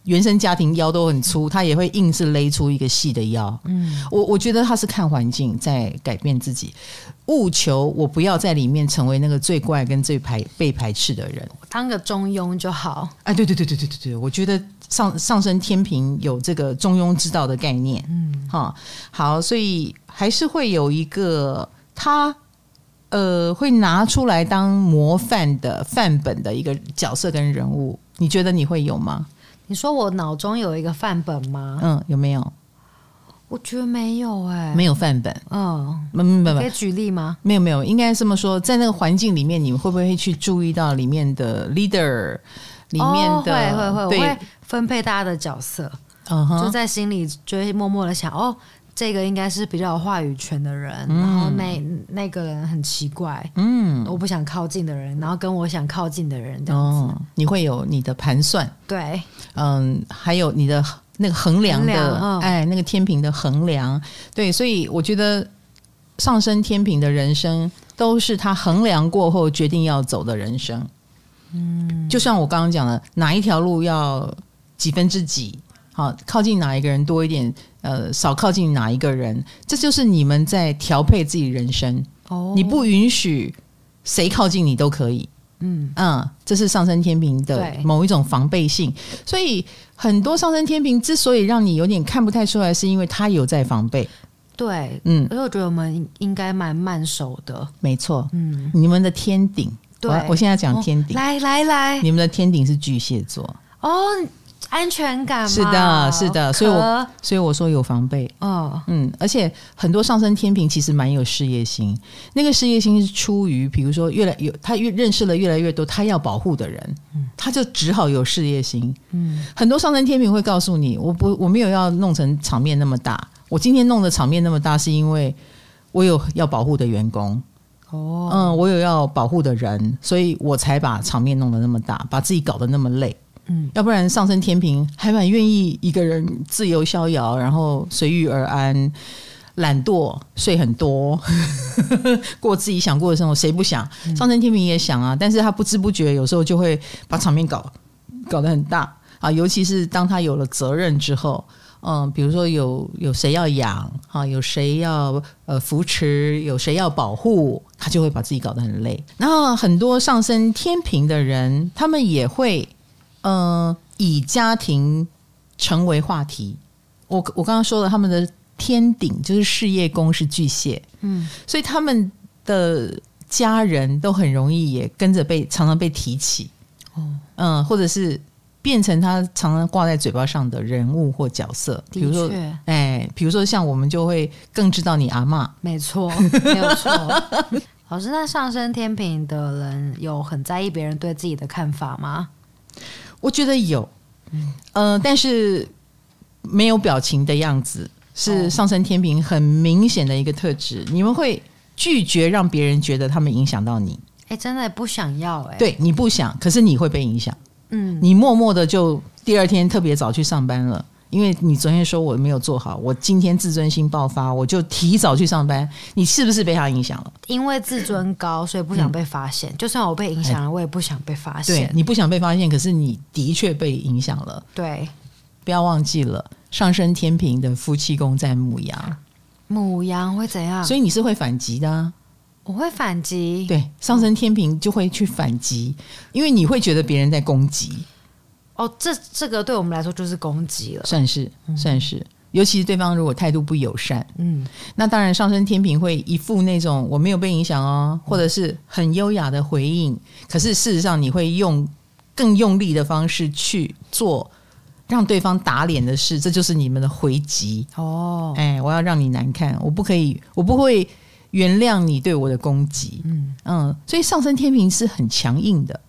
原生家庭腰都很粗，他也会硬是勒出一个细的腰。嗯，我我觉得他是看环境在改变自己，务求我不要在里面成为那个最怪跟最排被排斥的人，
当个中庸就好。
哎，对对对对对对对，我觉得上上升天平有这个中庸之道的概念。嗯，哈，好，所以还是会有一个他呃会拿出来当模范的范本的一个角色跟人物，你觉得你会有吗？
你说我脑中有一个范本吗？
嗯，有没有？
我觉得没有哎、欸，
没有范本。
嗯，没没没，可以举例吗？
没有没有，应该这么说，在那个环境里面，你们会不会去注意到里面的 leader，里面的、
哦、会会会，我会分配大家的角色，嗯哼，就在心里就会默默的想哦。这个应该是比较有话语权的人，嗯、然后那那个人很奇怪，嗯，我不想靠近的人，然后跟我想靠近的人这样子，哦、你
会有你的盘算，
对，
嗯，还有你的那个衡量的，哎，那个天平的衡量，对，所以我觉得上升天平的人生都是他衡量过后决定要走的人生，嗯，就像我刚刚讲的，哪一条路要几分之几。好，靠近哪一个人多一点？呃，少靠近哪一个人？这就是你们在调配自己人生。哦，你不允许谁靠近你都可以。嗯嗯，这是上升天平的某一种防备性。所以很多上升天平之所以让你有点看不太出来，是因为他有在防备。
对，嗯，所以我觉得我们应该蛮慢熟的。
没错，嗯，你们的天顶，对我，我现在讲天顶，
哦，来来来，
你们的天顶是巨蟹座。
哦。安全感
是的，是的，所以我所以我说有防备。哦，嗯，而且很多上升天平其实蛮有事业心，那个事业心是出于，比如说越来越他越认识了越来越多他要保护的人，嗯，他就只好有事业心，嗯，很多上升天平会告诉你，我不我没有要弄成场面那么大，我今天弄的场面那么大是因为我有要保护的员工，哦，嗯，我有要保护的人，所以我才把场面弄得那么大，把自己搞得那么累。嗯，要不然上升天平还蛮愿意一个人自由逍遥，然后随遇而安，懒惰，睡很多，(laughs) 过自己想过的生活。谁不想？上升天平也想啊，但是他不知不觉有时候就会把场面搞搞得很大啊。尤其是当他有了责任之后，嗯，比如说有有谁要养啊，有谁要呃扶持，有谁要保护，他就会把自己搞得很累。然后很多上升天平的人，他们也会。嗯、呃，以家庭成为话题。我我刚刚说了，他们的天顶就是事业宫是巨蟹，嗯，所以他们的家人都很容易也跟着被常常被提起，哦，嗯，或者是变成他常常挂在嘴巴上的人物或角色。比如说，哎，比如说像我们就会更知道你阿妈，
没错，(laughs) 没有错。老师，那上升天平的人有很在意别人对自己的看法吗？
我觉得有，嗯、呃，但是没有表情的样子是上升天平很明显的一个特质。你们会拒绝让别人觉得他们影响到你。
哎，真的不想要哎，
对，你不想，可是你会被影响。嗯，你默默的就第二天特别早去上班了。因为你昨天说我没有做好，我今天自尊心爆发，我就提早去上班。你是不是被他影响了？
因为自尊高，所以不想被发现。嗯、就算我被影响了，我也不想被发现。
对，你不想被发现，可是你的确被影响了。
对，
不要忘记了，上升天平的夫妻宫在母羊，
母羊会怎样？
所以你是会反击的、啊。
我会反击。
对，上升天平就会去反击，因为你会觉得别人在攻击。
哦，这这个对我们来说就是攻击了，
算是算是，尤其是对方如果态度不友善，嗯，那当然上升天平会一副那种我没有被影响哦，或者是很优雅的回应，可是事实上你会用更用力的方式去做让对方打脸的事，这就是你们的回击哦。哎，我要让你难看，我不可以，我不会原谅你对我的攻击，嗯。嗯，所以上升天平是很强硬的。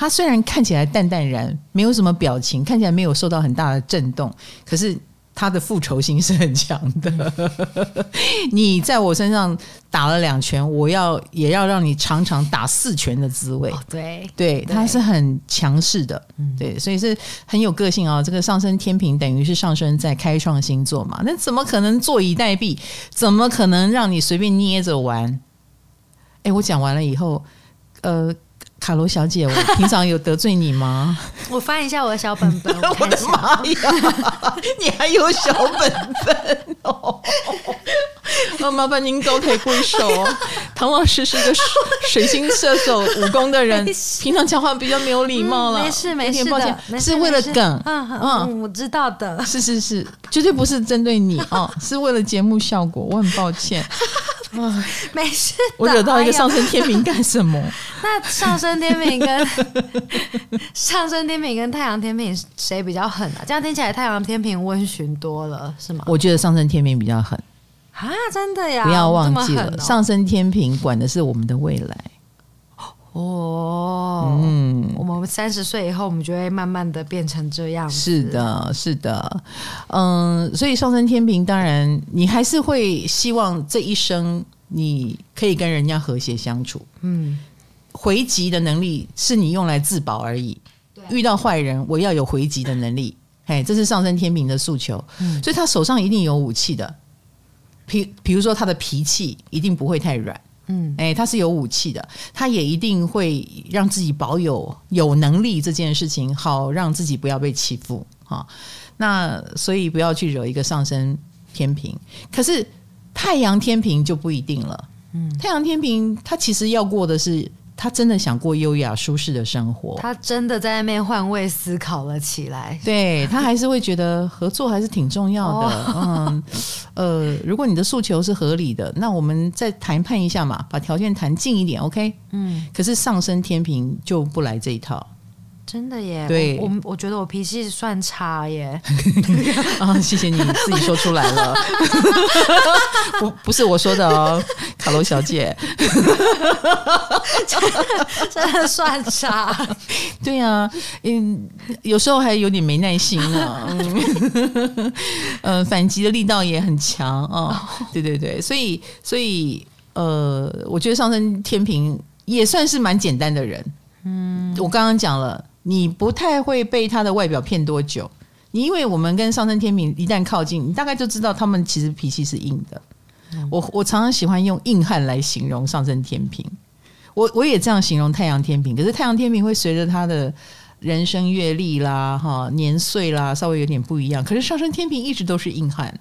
他虽然看起来淡淡然，没有什么表情，看起来没有受到很大的震动，可是他的复仇心是很强的。(laughs) 你在我身上打了两拳，我要也要让你尝尝打四拳的滋味。
对
对，他是很强势的，对，所以是很有个性啊。这个上升天平等于是上升在开创星座嘛，那怎么可能坐以待毙？怎么可能让你随便捏着玩？哎，我讲完了以后，呃。卡罗小姐，我平常有得罪你吗？(laughs)
我翻一下我的小本本，(laughs)
我，我的妈呀，(laughs) 你还有小本本哦！哦，麻烦您高抬贵手。唐老师是一个水星射手武功的人，平常讲话比较没有礼貌了。
没事没事，抱歉，
是为了梗。
嗯嗯，我知道的。
是是是，绝对不是针对你哦，是为了节目效果。我很抱歉。
唉 (laughs) 没事，
我惹到一个上升天平干什么？(laughs)
那上升天平跟 (laughs) 上升天平跟太阳天平谁比较狠啊？这样听起来太阳天平温驯多了，是吗？
我觉得上升天平比较狠
啊！真的呀！
不要忘记了，哦、上升天平管的是我们的未来。
哦，嗯，我们三十岁以后，我们就会慢慢的变成这样。
是的，是的，嗯，所以上升天平，当然你还是会希望这一生你可以跟人家和谐相处。嗯，回击的能力是你用来自保而已。对，遇到坏人，我要有回击的能力。嘿，这是上升天平的诉求。嗯，所以他手上一定有武器的。比比如说，他的脾气一定不会太软。嗯，哎，他是有武器的，他也一定会让自己保有有能力这件事情，好让自己不要被欺负哈。那所以不要去惹一个上升天平，可是太阳天平就不一定了。嗯，太阳天平他其实要过的是。他真的想过优雅舒适的生活，
他真的在那边换位思考了起来。
对，他还是会觉得合作还是挺重要的。哦、嗯，呃，如果你的诉求是合理的，那我们再谈判一下嘛，把条件谈近一点，OK？嗯。可是上升天平就不来这一套。
真的耶，
对，
我我，我觉得我脾气算差耶。(laughs)
啊，谢谢你自己说出来了，(laughs) 不不是我说的哦，卡罗小姐，(laughs)
真的真的算差。
对呀、啊，嗯，有时候还有点没耐心呢。嗯，呃，反击的力道也很强哦。对对对，所以所以呃，我觉得上升天平也算是蛮简单的人。嗯，我刚刚讲了。你不太会被他的外表骗多久，你因为我们跟上升天平一旦靠近，你大概就知道他们其实脾气是硬的。嗯、我我常常喜欢用硬汉来形容上升天平，我我也这样形容太阳天平。可是太阳天平会随着他的人生阅历啦、哈年岁啦，稍微有点不一样。可是上升天平一直都是硬汉，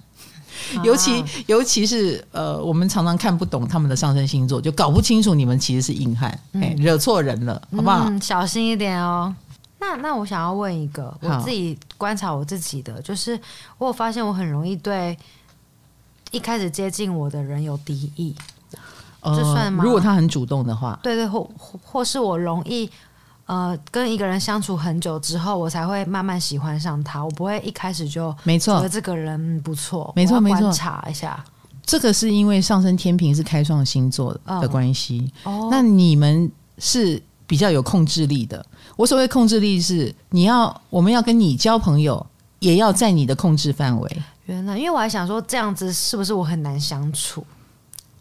尤其尤其是呃，我们常常看不懂他们的上升星座，就搞不清楚你们其实是硬汉，嗯、惹错人了，好不好？
嗯、小心一点哦。那那我想要问一个，我自己观察我自己的，就是我有发现我很容易对一开始接近我的人有敌意，这、呃、算吗？
如果他很主动的话，
对对，或或是我容易呃跟一个人相处很久之后，我才会慢慢喜欢上他，我不会一开始就没错觉得这个人不错，
没错没错，
观察一下，
这个是因为上升天平是开创星座的关系，哦，那你们是比较有控制力的。我所谓控制力是，你要我们要跟你交朋友，也要在你的控制范围。
原来，因为我还想说，这样子是不是我很难相处？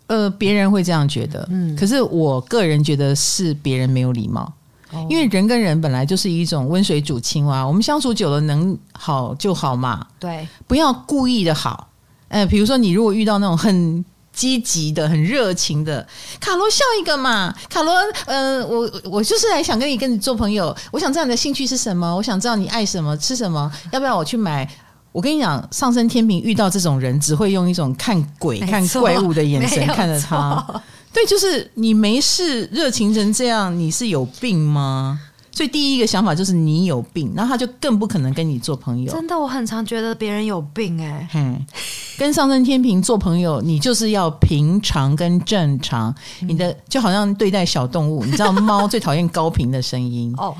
呃，别人会这样觉得，嗯，可是我个人觉得是别人没有礼貌，哦，因为人跟人本来就是一种温水煮青蛙，我们相处久了能好就好嘛，
对，
不要故意的好，呃，比如说你如果遇到那种很积极的、很热情的卡罗，笑一个嘛，卡罗，呃，我我就是来想跟你跟你做朋友，我想知道你的兴趣是什么，我想知道你爱什么、吃什么，要不要我去买？我跟你讲，上升天平遇到这种人，只会用一种看鬼、看怪物的眼神看着他。对，就是你没事，热情成这样，你是有病吗？所以第一个想法就是你有病，然后他就更不可能跟你做朋友。
真的，我很常觉得别人有病哎、欸。
跟上升天平做朋友，你就是要平常跟正常。你的就好像对待小动物，你知道猫最讨厌高频的声音 (laughs) 哦。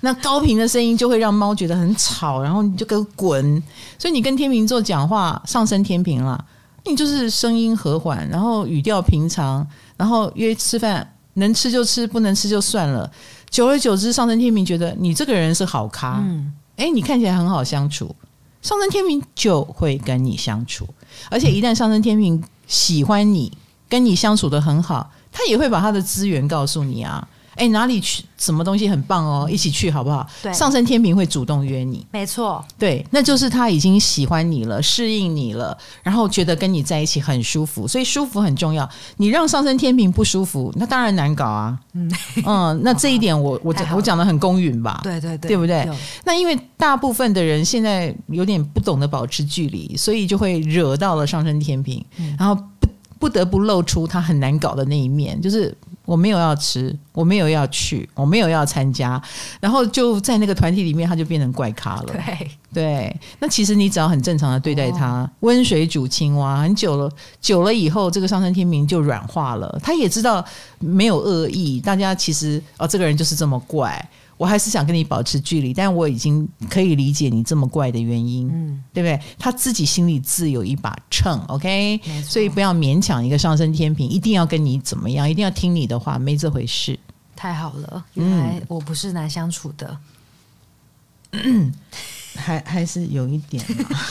那高频的声音就会让猫觉得很吵，然后你就给我滚。所以你跟天秤座讲话，上升天平啦，你就是声音和缓，然后语调平常，然后约吃饭，能吃就吃，不能吃就算了。久而久之，上升天平觉得你这个人是好咖，嗯，哎，你看起来很好相处，上升天平就会跟你相处。而且一旦上升天平喜欢你，跟你相处得很好，他也会把他的资源告诉你啊。哎，哪里去？什么东西很棒哦，一起去好不好？
对，
上升天平会主动约你，
没错。
对，那就是他已经喜欢你了，适应你了，然后觉得跟你在一起很舒服，所以舒服很重要。你让上升天平不舒服，那当然难搞啊。嗯嗯，那这一点我 (laughs) 我讲我讲的很公允吧？
对对对，
对不对？那因为大部分的人现在有点不懂得保持距离，所以就会惹到了上升天平，嗯、然后不不得不露出他很难搞的那一面，就是。我没有要吃，我没有要去，我没有要参加，然后就在那个团体里面，他就变成怪咖了。
对
对，那其实你只要很正常的对待他，温、哦、水煮青蛙，很久了，久了以后，这个上升天明就软化了。他也知道没有恶意，大家其实哦，这个人就是这么怪。我还是想跟你保持距离，但我已经可以理解你这么怪的原因，嗯，对不对？他自己心里自有一把秤，OK，所以不要勉强一个上升天平，一定要跟你怎么样，一定要听你的话，没这回事。
太好了，原来我不是难相处的，(coughs)
嗯、还还是有一点，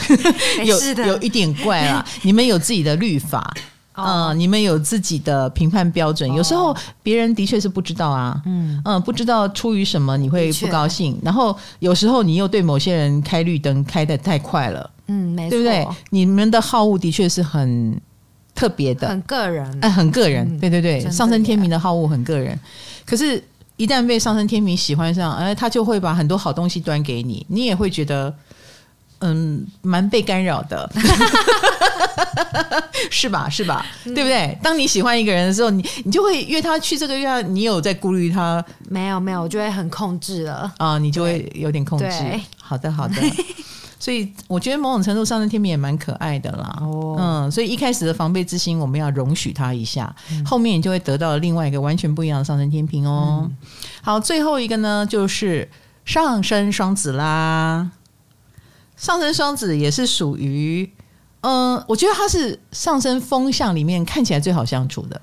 (laughs) 有有一点怪啊。你们有自己的律法。嗯、呃，你们有自己的评判标准，有时候别人的确是不知道啊，嗯。嗯、呃，不知道出于什么你会不高兴，然后有时候你又对某些人开绿灯开的太快了，嗯，没错，对不对？你们的好恶的确是很特别的，
很个人，
哎、呃，很个人，嗯、对对对，上升天秤的好恶很个人，可是，一旦被上升天秤喜欢上，哎、呃，他就会把很多好东西端给你，你也会觉得。嗯，蛮被干扰的，(laughs) 是吧？是吧？嗯、对不对？当你喜欢一个人的时候，你你就会约他去这个月，你有在顾虑他？
没有，没有，我就会很控制了
啊，你就会有点控制。好的，好的。(laughs) 所以我觉得某种程度上的天平也蛮可爱的啦。哦，嗯，所以一开始的防备之心，我们要容许他一下，嗯、后面你就会得到另外一个完全不一样的上升天平哦。嗯、好，最后一个呢，就是上升双子啦。上升双子也是属于，嗯、呃，我觉得他是上升风象里面看起来最好相处的，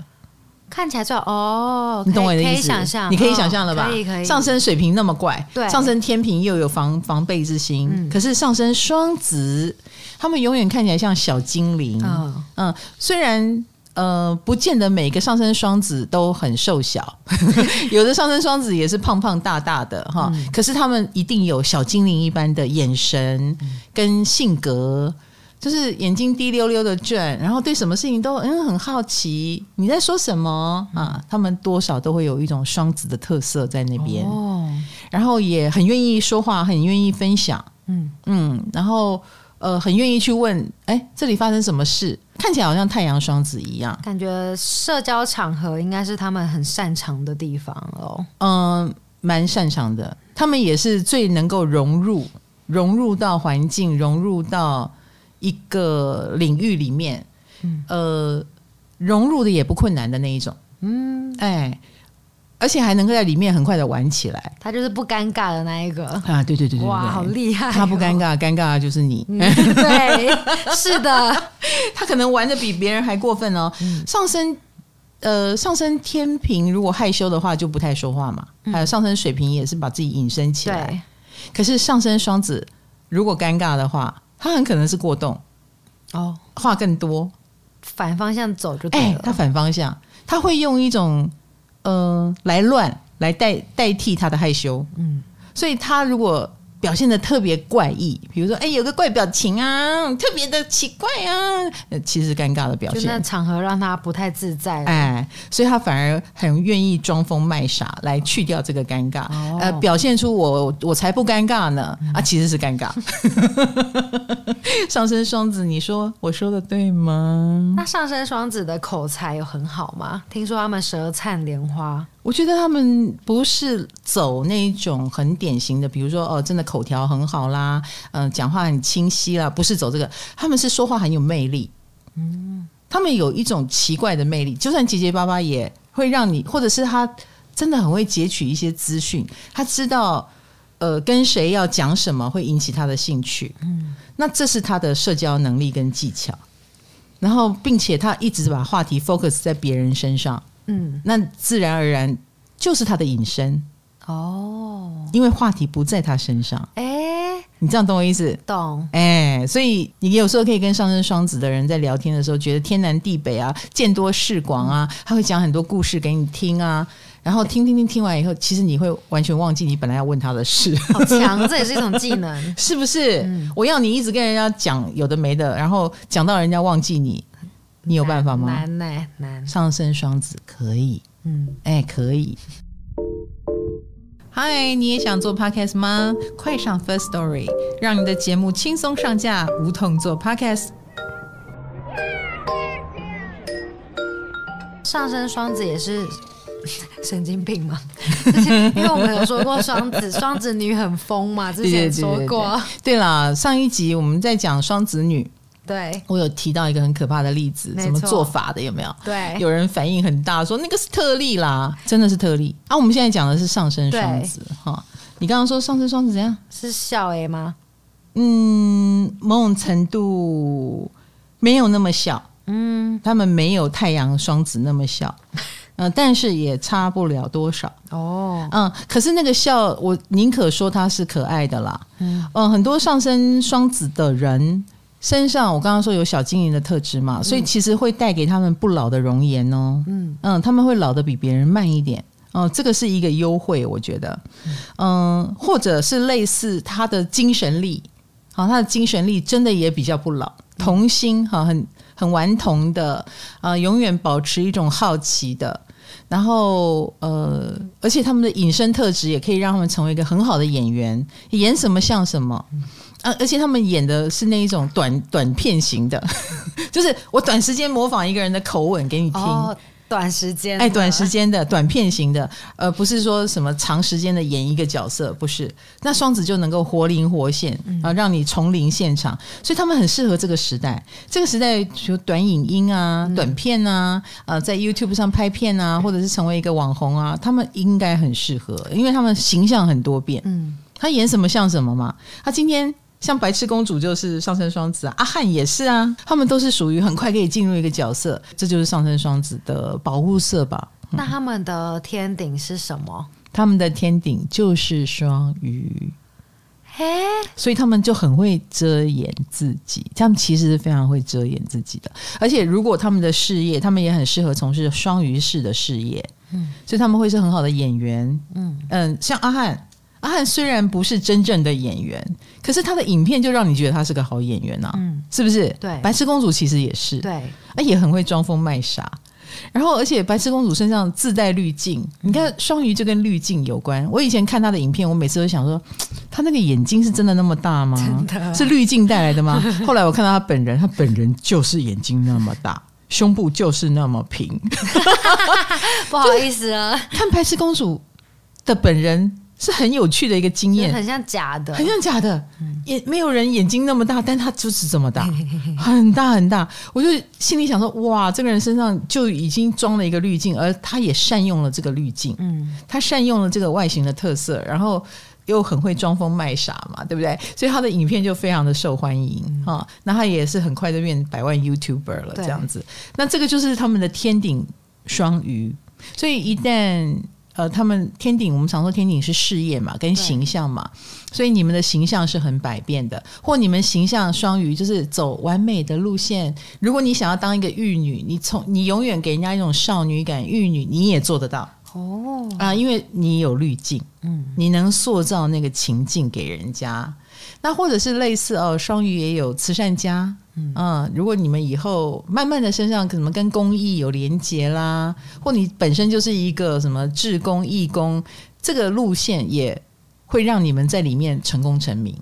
看起来最好哦，
你懂我的意思？
可以想象，
你可以想象了吧？
可以可以。上
升水瓶那么怪，
对，
上升天平又有防防备之心，嗯、可是上升双子，他们永远看起来像小精灵，嗯嗯，虽然。呃，不见得每个上升双子都很瘦小，(laughs) 有的上升双子也是胖胖大大的哈。嗯、可是他们一定有小精灵一般的眼神跟性格，就是眼睛滴溜溜的转，然后对什么事情都嗯很好奇，你在说什么啊？他们多少都会有一种双子的特色在那边，哦、然后也很愿意说话，很愿意分享，嗯嗯，然后。呃，很愿意去问，哎，这里发生什么事？看起来好像太阳双子一样，
感觉社交场合应该是他们很擅长的地方哦。
嗯、呃，蛮擅长的，他们也是最能够融入、融入到环境、融入到一个领域里面，嗯、呃，融入的也不困难的那一种。嗯，哎。而且还能够在里面很快的玩起来，
他就是不尴尬的那一个
啊！对对对对，
哇，好厉害哦！
他不尴尬，尴尬的就是你。
嗯，对，是的，(laughs)
他可能玩的比别人还过分哦。嗯，上升呃，上升天平如果害羞的话就不太说话嘛。还有上升水平也是把自己隐身起来。可是上升双子如果尴尬的话，他很可能是过动哦，话更多。
反方向走就对了。
哎，他反方向，他会用一种呃来乱来代代替他的害羞。嗯，所以他如果。表现的特别怪异，比如说，哎，有个怪表情啊，特别的奇怪啊，其实是尴尬的表现。
就那场合让他不太自在，
哎，所以他反而很愿意装疯卖傻来去掉这个尴尬，哦、呃，表现出我我才不尴尬呢，嗯、啊，其实是尴尬。(laughs) 上升双子，你说我说的对吗？
那上升双子的口才有很好吗？听说他们舌灿莲花。
我觉得他们不是走那一种很典型的，比如说哦，真的口条很好啦，嗯、呃，讲话很清晰啦，不是走这个，他们是说话很有魅力，嗯，他们有一种奇怪的魅力，就算结结巴巴也会让你，或者是他真的很会截取一些资讯，他知道呃跟谁要讲什么会引起他的兴趣，嗯，那这是他的社交能力跟技巧，然后并且他一直把话题 focus 在别人身上。嗯，那自然而然就是他的隐身哦，因为话题不在他身上。哎、欸，你这样懂我意思？
懂。
哎、欸，所以你有时候可以跟上升双子的人在聊天的时候，觉得天南地北啊，见多识广啊，他会讲很多故事给你听啊，然后听听听听完以后，其实你会完全忘记你本来要问他的事。
好强，这也是一种技能，(laughs)
是不是？嗯、我要你一直跟人家讲有的没的，然后讲到人家忘记你。你有办法吗？
难难难！
上升双子可以，嗯，哎、欸，可以。嗨，你也想做 podcast 吗？快上 First Story，让你的节目轻松上架，无痛做 podcast。
上升双子也是 (laughs) 神经病吗？(laughs) 因为我们有说过双子 (laughs) 双子女很疯嘛，之前说过。对，对，对，对，对了，上一集我们在讲双子女。对，
我有提到一个很可怕的例子，怎么做法的有没有？
对，
有人反应很大，说那个是特例啦，真的是特例。啊。我们现在讲的是上升双子哈，你刚刚说上升双子怎样？
是小 A 吗？
嗯，某种程度没有那么小，嗯，他们没有太阳双子那么小，嗯、呃，但是也差不了多少。哦，嗯，可是那个笑，我宁可说他是可爱的啦，嗯，嗯，很多上升双子的人。身上我刚刚说有小精灵的特质嘛，所以其实会带给他们不老的容颜哦。嗯。嗯，他们会老的比别人慢一点。哦，这个是一个优惠，我觉得。嗯，或者是类似他的精神力，好，他的精神力真的也比较不老，童心哈，很很顽童的啊，永远保持一种好奇的，然后呃，而且他们的隐身特质也可以让他们成为一个很好的演员，演什么像什么。啊！而且他们演的是那一种短短片型的，(laughs) 就是我短时间模仿一个人的口吻给你听，哦、
短时间
哎，短时间的短片型的，呃，不是说什么长时间的演一个角色，不是。那双子就能够活灵活现，然后让你重临现场，所以他们很适合这个时代。这个时代，有短影音啊、短片啊，呃，在 YouTube 上拍片啊，或者是成为一个网红啊，他们应该很适合，因为他们形象很多变。嗯，他演什么像什么嘛。他今天。像白痴公主就是上升双子啊，阿汉也是啊，他们都是属于很快可以进入一个角色，这就是上升双子的保护色吧。
那他们的天顶是什么？
他们的天顶就是双鱼，嘿，所以他们就很会遮掩自己，他们其实是非常会遮掩自己的，而且如果他们的事业，他们也很适合从事双鱼式的事业，嗯，所以他们会是很好的演员，嗯嗯，像阿汉。阿汉虽然不是真正的演员，可是他的影片就让你觉得他是个好演员呐、啊，嗯，是不是？
对，
白痴公主其实也是，
对，
啊，也很会装疯卖傻。然后，而且白痴公主身上自带滤镜，你看双鱼就跟滤镜有关。我以前看她的影片，我每次都想说，(tsk) 她那个眼睛是真的那么大吗？(laughs) 是滤镜带来的吗？(laughs) 后来我看到她本人，她本人就是眼睛那么大，胸部就是那么平。(laughs)
不好意思啊，
看白痴公主的本人。是很有趣的一个经验，
很像假的，
很像假的，也没有人眼睛那么大，但他就是这么大，(laughs) 很大很大。我就心里想说，哇，这个人身上就已经装了一个滤镜，而他也善用了这个滤镜，嗯，他善用了这个外形的特色，然后又很会装疯卖傻嘛，对不对？所以他的影片就非常的受欢迎啊。那他也是很快就变百万 YouTuber 了，这样子。那这个就是他们的天顶双鱼，所以一旦。呃，他们天顶，我们常说天顶是事业嘛，跟形象嘛，所以你们的形象是很百变的。或你们形象双鱼就是走完美的路线。如果你想要当一个玉女，你从你永远给人家一种少女感，玉女你也做得到哦啊，因为你有滤镜，嗯，你能塑造那个情境给人家。那或者是类似哦，双鱼也有慈善家，嗯，嗯，如果你们以后慢慢的身上可能跟公益有连结啦，或你本身就是一个什么志工义工，这个路线也会让你们在里面成功成名。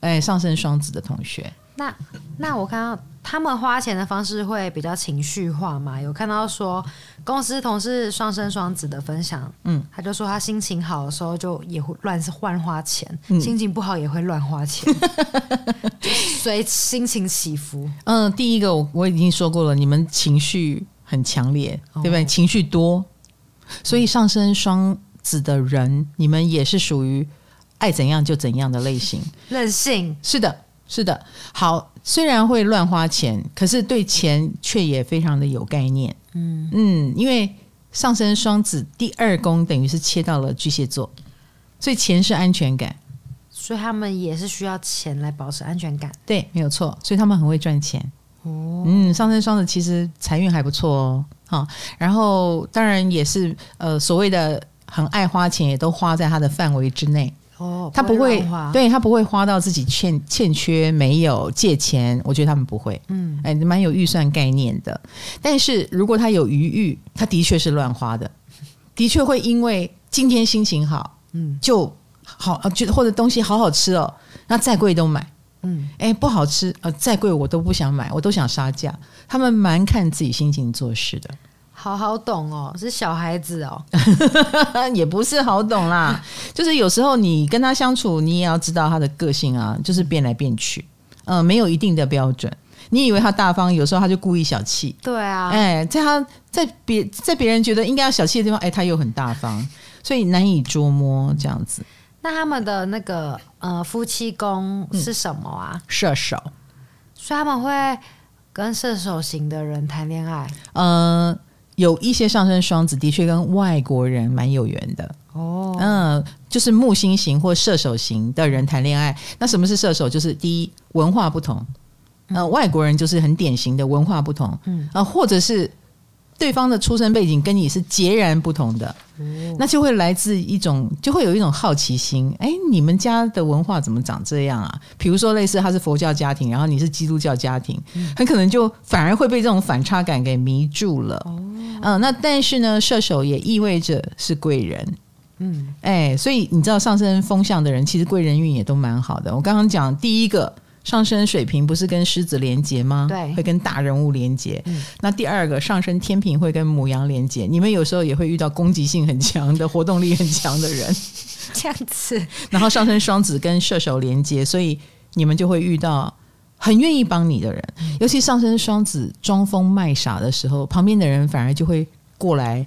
哎，上升双子的同学，
那那我看到。他们花钱的方式会比较情绪化嘛？有看到说公司同事双生双子的分享，嗯，他就说他心情好的时候就也会乱是乱花钱，嗯、心情不好也会乱花钱，(laughs) 随心情起伏。
嗯，第一个我我已经说过了，你们情绪很强烈，对不对？哦、情绪多，所以上升双子的人，你们也是属于爱怎样就怎样的类型，
任性。
是的，是的，好。虽然会乱花钱，可是对钱却也非常的有概念。嗯嗯，因为上升双子第二宫等于是切到了巨蟹座，所以钱是安全感，
所以他们也是需要钱来保持安全感。
对，没有错，所以他们很会赚钱。哦，嗯，上升双子其实财运还不错哦。好，然后当然也是呃所谓的很爱花钱，也都花在他的范围之内。哦，他不会，对他不会花到自己欠欠缺没有借钱，我觉得他们不会，嗯，哎，蛮有预算概念的。但是如果他有余裕，他的确是乱花的，的确会因为今天心情好，嗯，就好，觉得或者东西好好吃哦，那再贵都买，嗯，哎，不好吃，呃，再贵我都不想买，我都想杀价。他们蛮看自己心情做事的。
好好懂哦，是小孩子哦，(laughs)
也不是好懂啦。(laughs) 就是有时候你跟他相处，你也要知道他的个性啊，就是变来变去，嗯、呃，没有一定的标准。你以为他大方，有时候他就故意小气。
对啊，
哎，在他在别在别人觉得应该要小气的地方，哎，他又很大方，所以难以捉摸这样子。
那他们的那个呃夫妻宫是什么啊？
射手，
所以他们会跟射手型的人谈恋爱。
嗯、呃。有一些上升双子的确跟外国人蛮有缘的哦，嗯，就是木星型或射手型的人谈恋爱。那什么是射手？就是第一文化不同，呃，外国人就是很典型的文化不同，嗯啊，或者是。对方的出生背景跟你是截然不同的，嗯、那就会来自一种，就会有一种好奇心。哎，你们家的文化怎么长这样啊？比如说，类似他是佛教家庭，然后你是基督教家庭，嗯、很可能就反而会被这种反差感给迷住了。哦、嗯，那但是呢，射手也意味着是贵人。嗯，哎，所以你知道上升风向的人，其实贵人运也都蛮好的。我刚刚讲第一个。上升水瓶不是跟狮子连接吗？对，会跟大人物连接。嗯、那第二个上升天平会跟母羊连接。你们有时候也会遇到攻击性很强的、活动力很强的人，(laughs)
这样子。
然后上升双子跟射手连接，所以你们就会遇到很愿意帮你的人。嗯、尤其上升双子装疯卖傻的时候，旁边的人反而就会过来。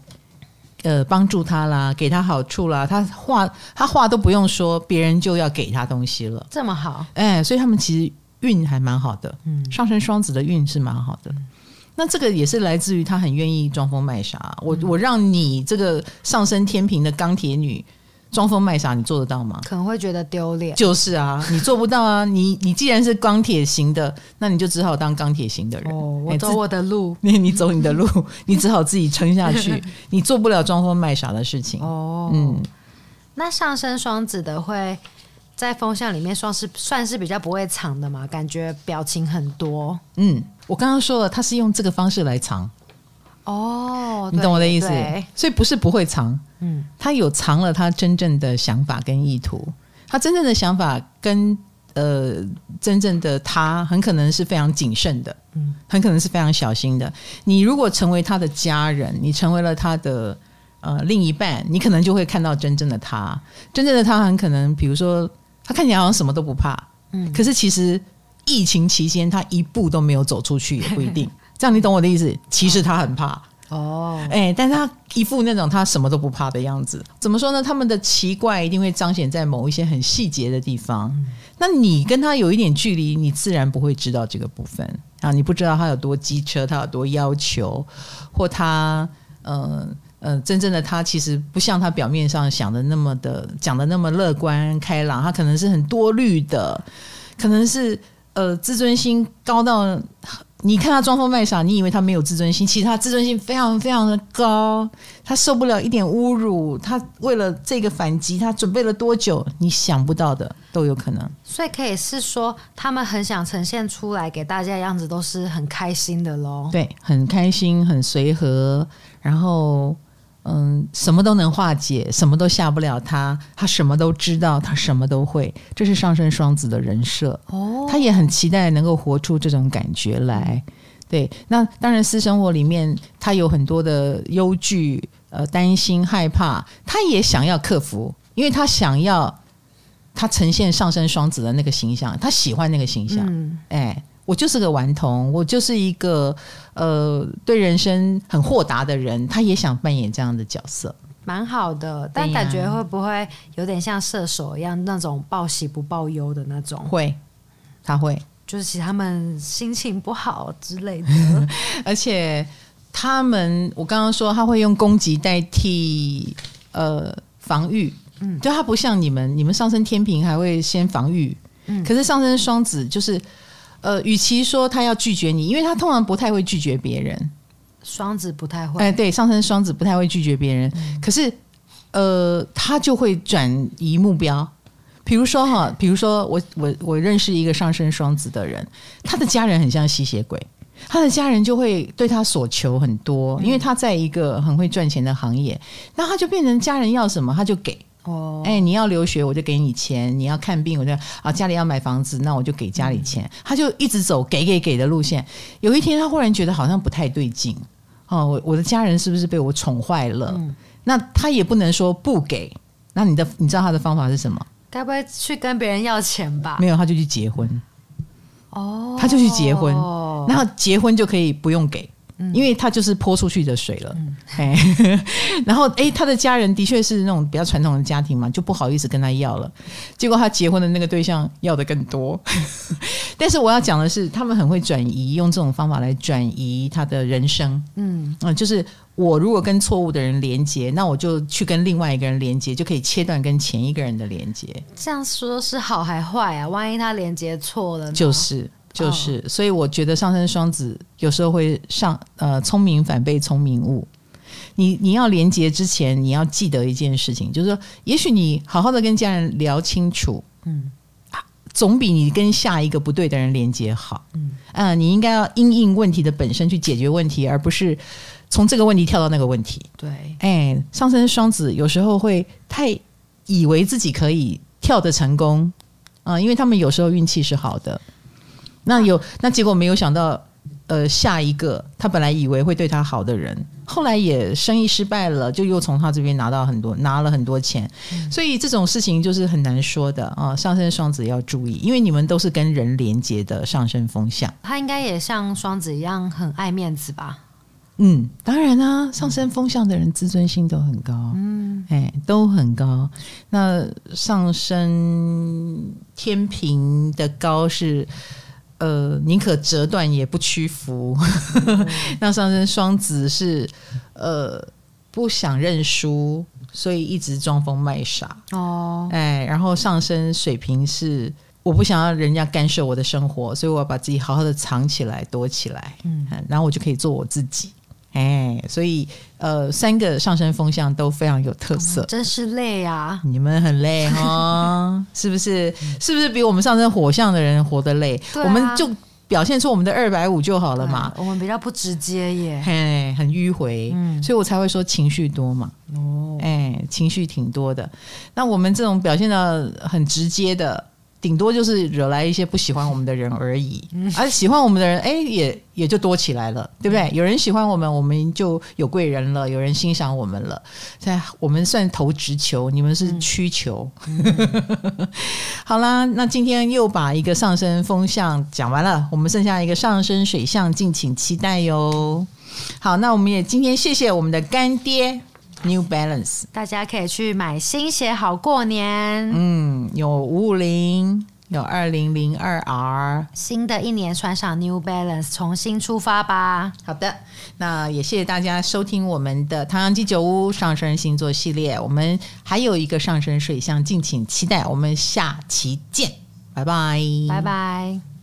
呃，帮助他啦，给他好处啦，他话他话都不用说，别人就要给他东西了，
这么好，
哎，所以他们其实运还蛮好的，嗯，上升双子的运是蛮好的，嗯、那这个也是来自于他很愿意装疯卖傻，我我让你这个上升天平的钢铁女。装疯卖傻，你做得到吗？
可能会觉得丢脸。
就是啊，你做不到啊！(laughs) 你你既然是钢铁型的，那你就只好当钢铁型的人。
哦，我走我的路，(laughs)
你你走你的路，(laughs) 你只好自己撑下去。你做不了装疯卖傻的事情。哦，嗯。
那上升双子的会在风象里面算是算是比较不会藏的嘛？感觉表情很多。
嗯，我刚刚说了，他是用这个方式来藏。哦，你懂我的意思，所以不是不会藏，嗯，他有藏了他真正的想法跟意图，他真正的想法跟呃真正的他很可能是非常谨慎的，嗯，很可能是非常小心的。你如果成为他的家人，你成为了他的呃另一半，你可能就会看到真正的他，真正的他很可能，比如说他看起来好像什么都不怕，嗯，可是其实疫情期间他一步都没有走出去，也不一定。(laughs) 这样你懂我的意思？其实他很怕哦，哎，但是他一副那种他什么都不怕的样子。怎么说呢？他们的奇怪一定会彰显在某一些很细节的地方。嗯、那你跟他有一点距离，你自然不会知道这个部分啊。你不知道他有多机车，他有多要求，或他呃呃，真正的他其实不像他表面上想的那么的讲的那么乐观开朗，他可能是很多虑的，可能是呃自尊心高到。你看他装疯卖傻，你以为他没有自尊心，其实他自尊心非常非常的高，他受不了一点侮辱，他为了这个反击，他准备了多久？你想不到的都有可能。
所以可以是说，他们很想呈现出来给大家的样子都是很开心的喽。
对，很开心，很随和，然后。嗯，什么都能化解，什么都吓不了他，他什么都知道，他什么都会，这是上升双子的人设。哦，他也很期待能够活出这种感觉来。对，那当然私生活里面他有很多的忧惧、呃担心、害怕，他也想要克服，因为他想要他呈现上升双子的那个形象，他喜欢那个形象。嗯，哎。我就是个顽童，我就是一个呃，对人生很豁达的人。他也想扮演这样的角色，
蛮好的。但感觉会不会有点像射手一样，那种报喜不报忧的那种？
会，他会，
就是其实他们心情不好之类的。(laughs)
而且他们，我刚刚说他会用攻击代替呃防御，嗯，就他不像你们，你们上升天平还会先防御，嗯，可是上升双子就是。呃，与其说他要拒绝你，因为他通常不太会拒绝别人。
双子不太会，
哎，对，上升双子不太会拒绝别人。嗯、可是，呃，他就会转移目标。比如说哈，比如说我我我认识一个上升双子的人，他的家人很像吸血鬼，他的家人就会对他所求很多，因为他在一个很会赚钱的行业，那他就变成家人要什么他就给。哦，哎，你要留学我就给你钱，你要看病我就啊，家里要买房子那我就给家里钱，他就一直走给给给的路线。有一天他忽然觉得好像不太对劲，哦，我我的家人是不是被我宠坏了？嗯，那他也不能说不给，那你的你知道他的方法是什么？
该不会去跟别人要钱吧？
没有，他就去结婚。哦，他就去结婚，然后结婚就可以不用给。因为他就是泼出去的水了，嗯、(laughs) 然后哎，他的家人的确是那种比较传统的家庭嘛，就不好意思跟他要了。结果他结婚的那个对象要的更多。(laughs) 但是我要讲的是，他们很会转移，用这种方法来转移他的人生。嗯嗯，就是我如果跟错误的人连接，那我就去跟另外一个人连接，就可以切断跟前一个人的连接。
这样说是好还坏啊？万一他连接错了呢？
就是。就是，所以我觉得上升双子有时候会上呃聪明反被聪明误。你你要连接之前，你要记得一件事情，就是说，也许你好好的跟家人聊清楚，嗯，总比你跟下一个不对的人连接好。嗯，啊，你应该要因应问题的本身去解决问题，而不是从这个问题跳到那个问题。
对，
哎，上升双子有时候会太以为自己可以跳得成功啊，呃，因为他们有时候运气是好的。那有那结果没有想到，呃，下一个他本来以为会对他好的人，后来也生意失败了，就又从他这边拿到很多，拿了很多钱，嗯、所以这种事情就是很难说的啊。上升双子要注意，因为你们都是跟人连接的上升风向，
他应该也像双子一样很爱面子吧？
嗯，当然啊，上升风向的人自尊心都很高，嗯，哎，都很高。那上升天平的高是。呃，宁可折断也不屈服。(laughs) 那上升双子是呃不想认输，所以一直装疯卖傻。哦，哎，然后上升水平是我不想让人家干涉我的生活，所以我要把自己好好的藏起来、躲起来。嗯，然后我就可以做我自己。哎，所以呃，三个上升风向都非常有特色，
真是累啊！
你们很累哈、哦，(laughs) 是不是？是不是比我们上升火象的人活得累？啊、我们就表现出我们的二百五就好了嘛。
我们比较不直接耶，
嘿，很迂回，嗯，所以我才会说情绪多嘛。哦，哎，情绪挺多的。那我们这种表现的很直接的。顶多就是惹来一些不喜欢我们的人而已，而喜欢我们的人，哎，也也就多起来了，对不对？有人喜欢我们，我们就有贵人了；有人欣赏我们了，在我们算投直球，你们是曲球。嗯、(laughs) 好啦，那今天又把一个上升风向讲完了，我们剩下一个上升水象，敬请期待哟。好，那我们也今天谢谢我们的干爹。New Balance，
大家可以去买新鞋，好过年。
嗯，有五五零、有二零零二 R，
新的一年穿上 New Balance，重新出发吧。
好的，那也谢谢大家收听我们的唐阳鸡酒屋上升星座系列。我们还有一个上升水象，敬请期待。我们下期见，拜拜，
拜拜。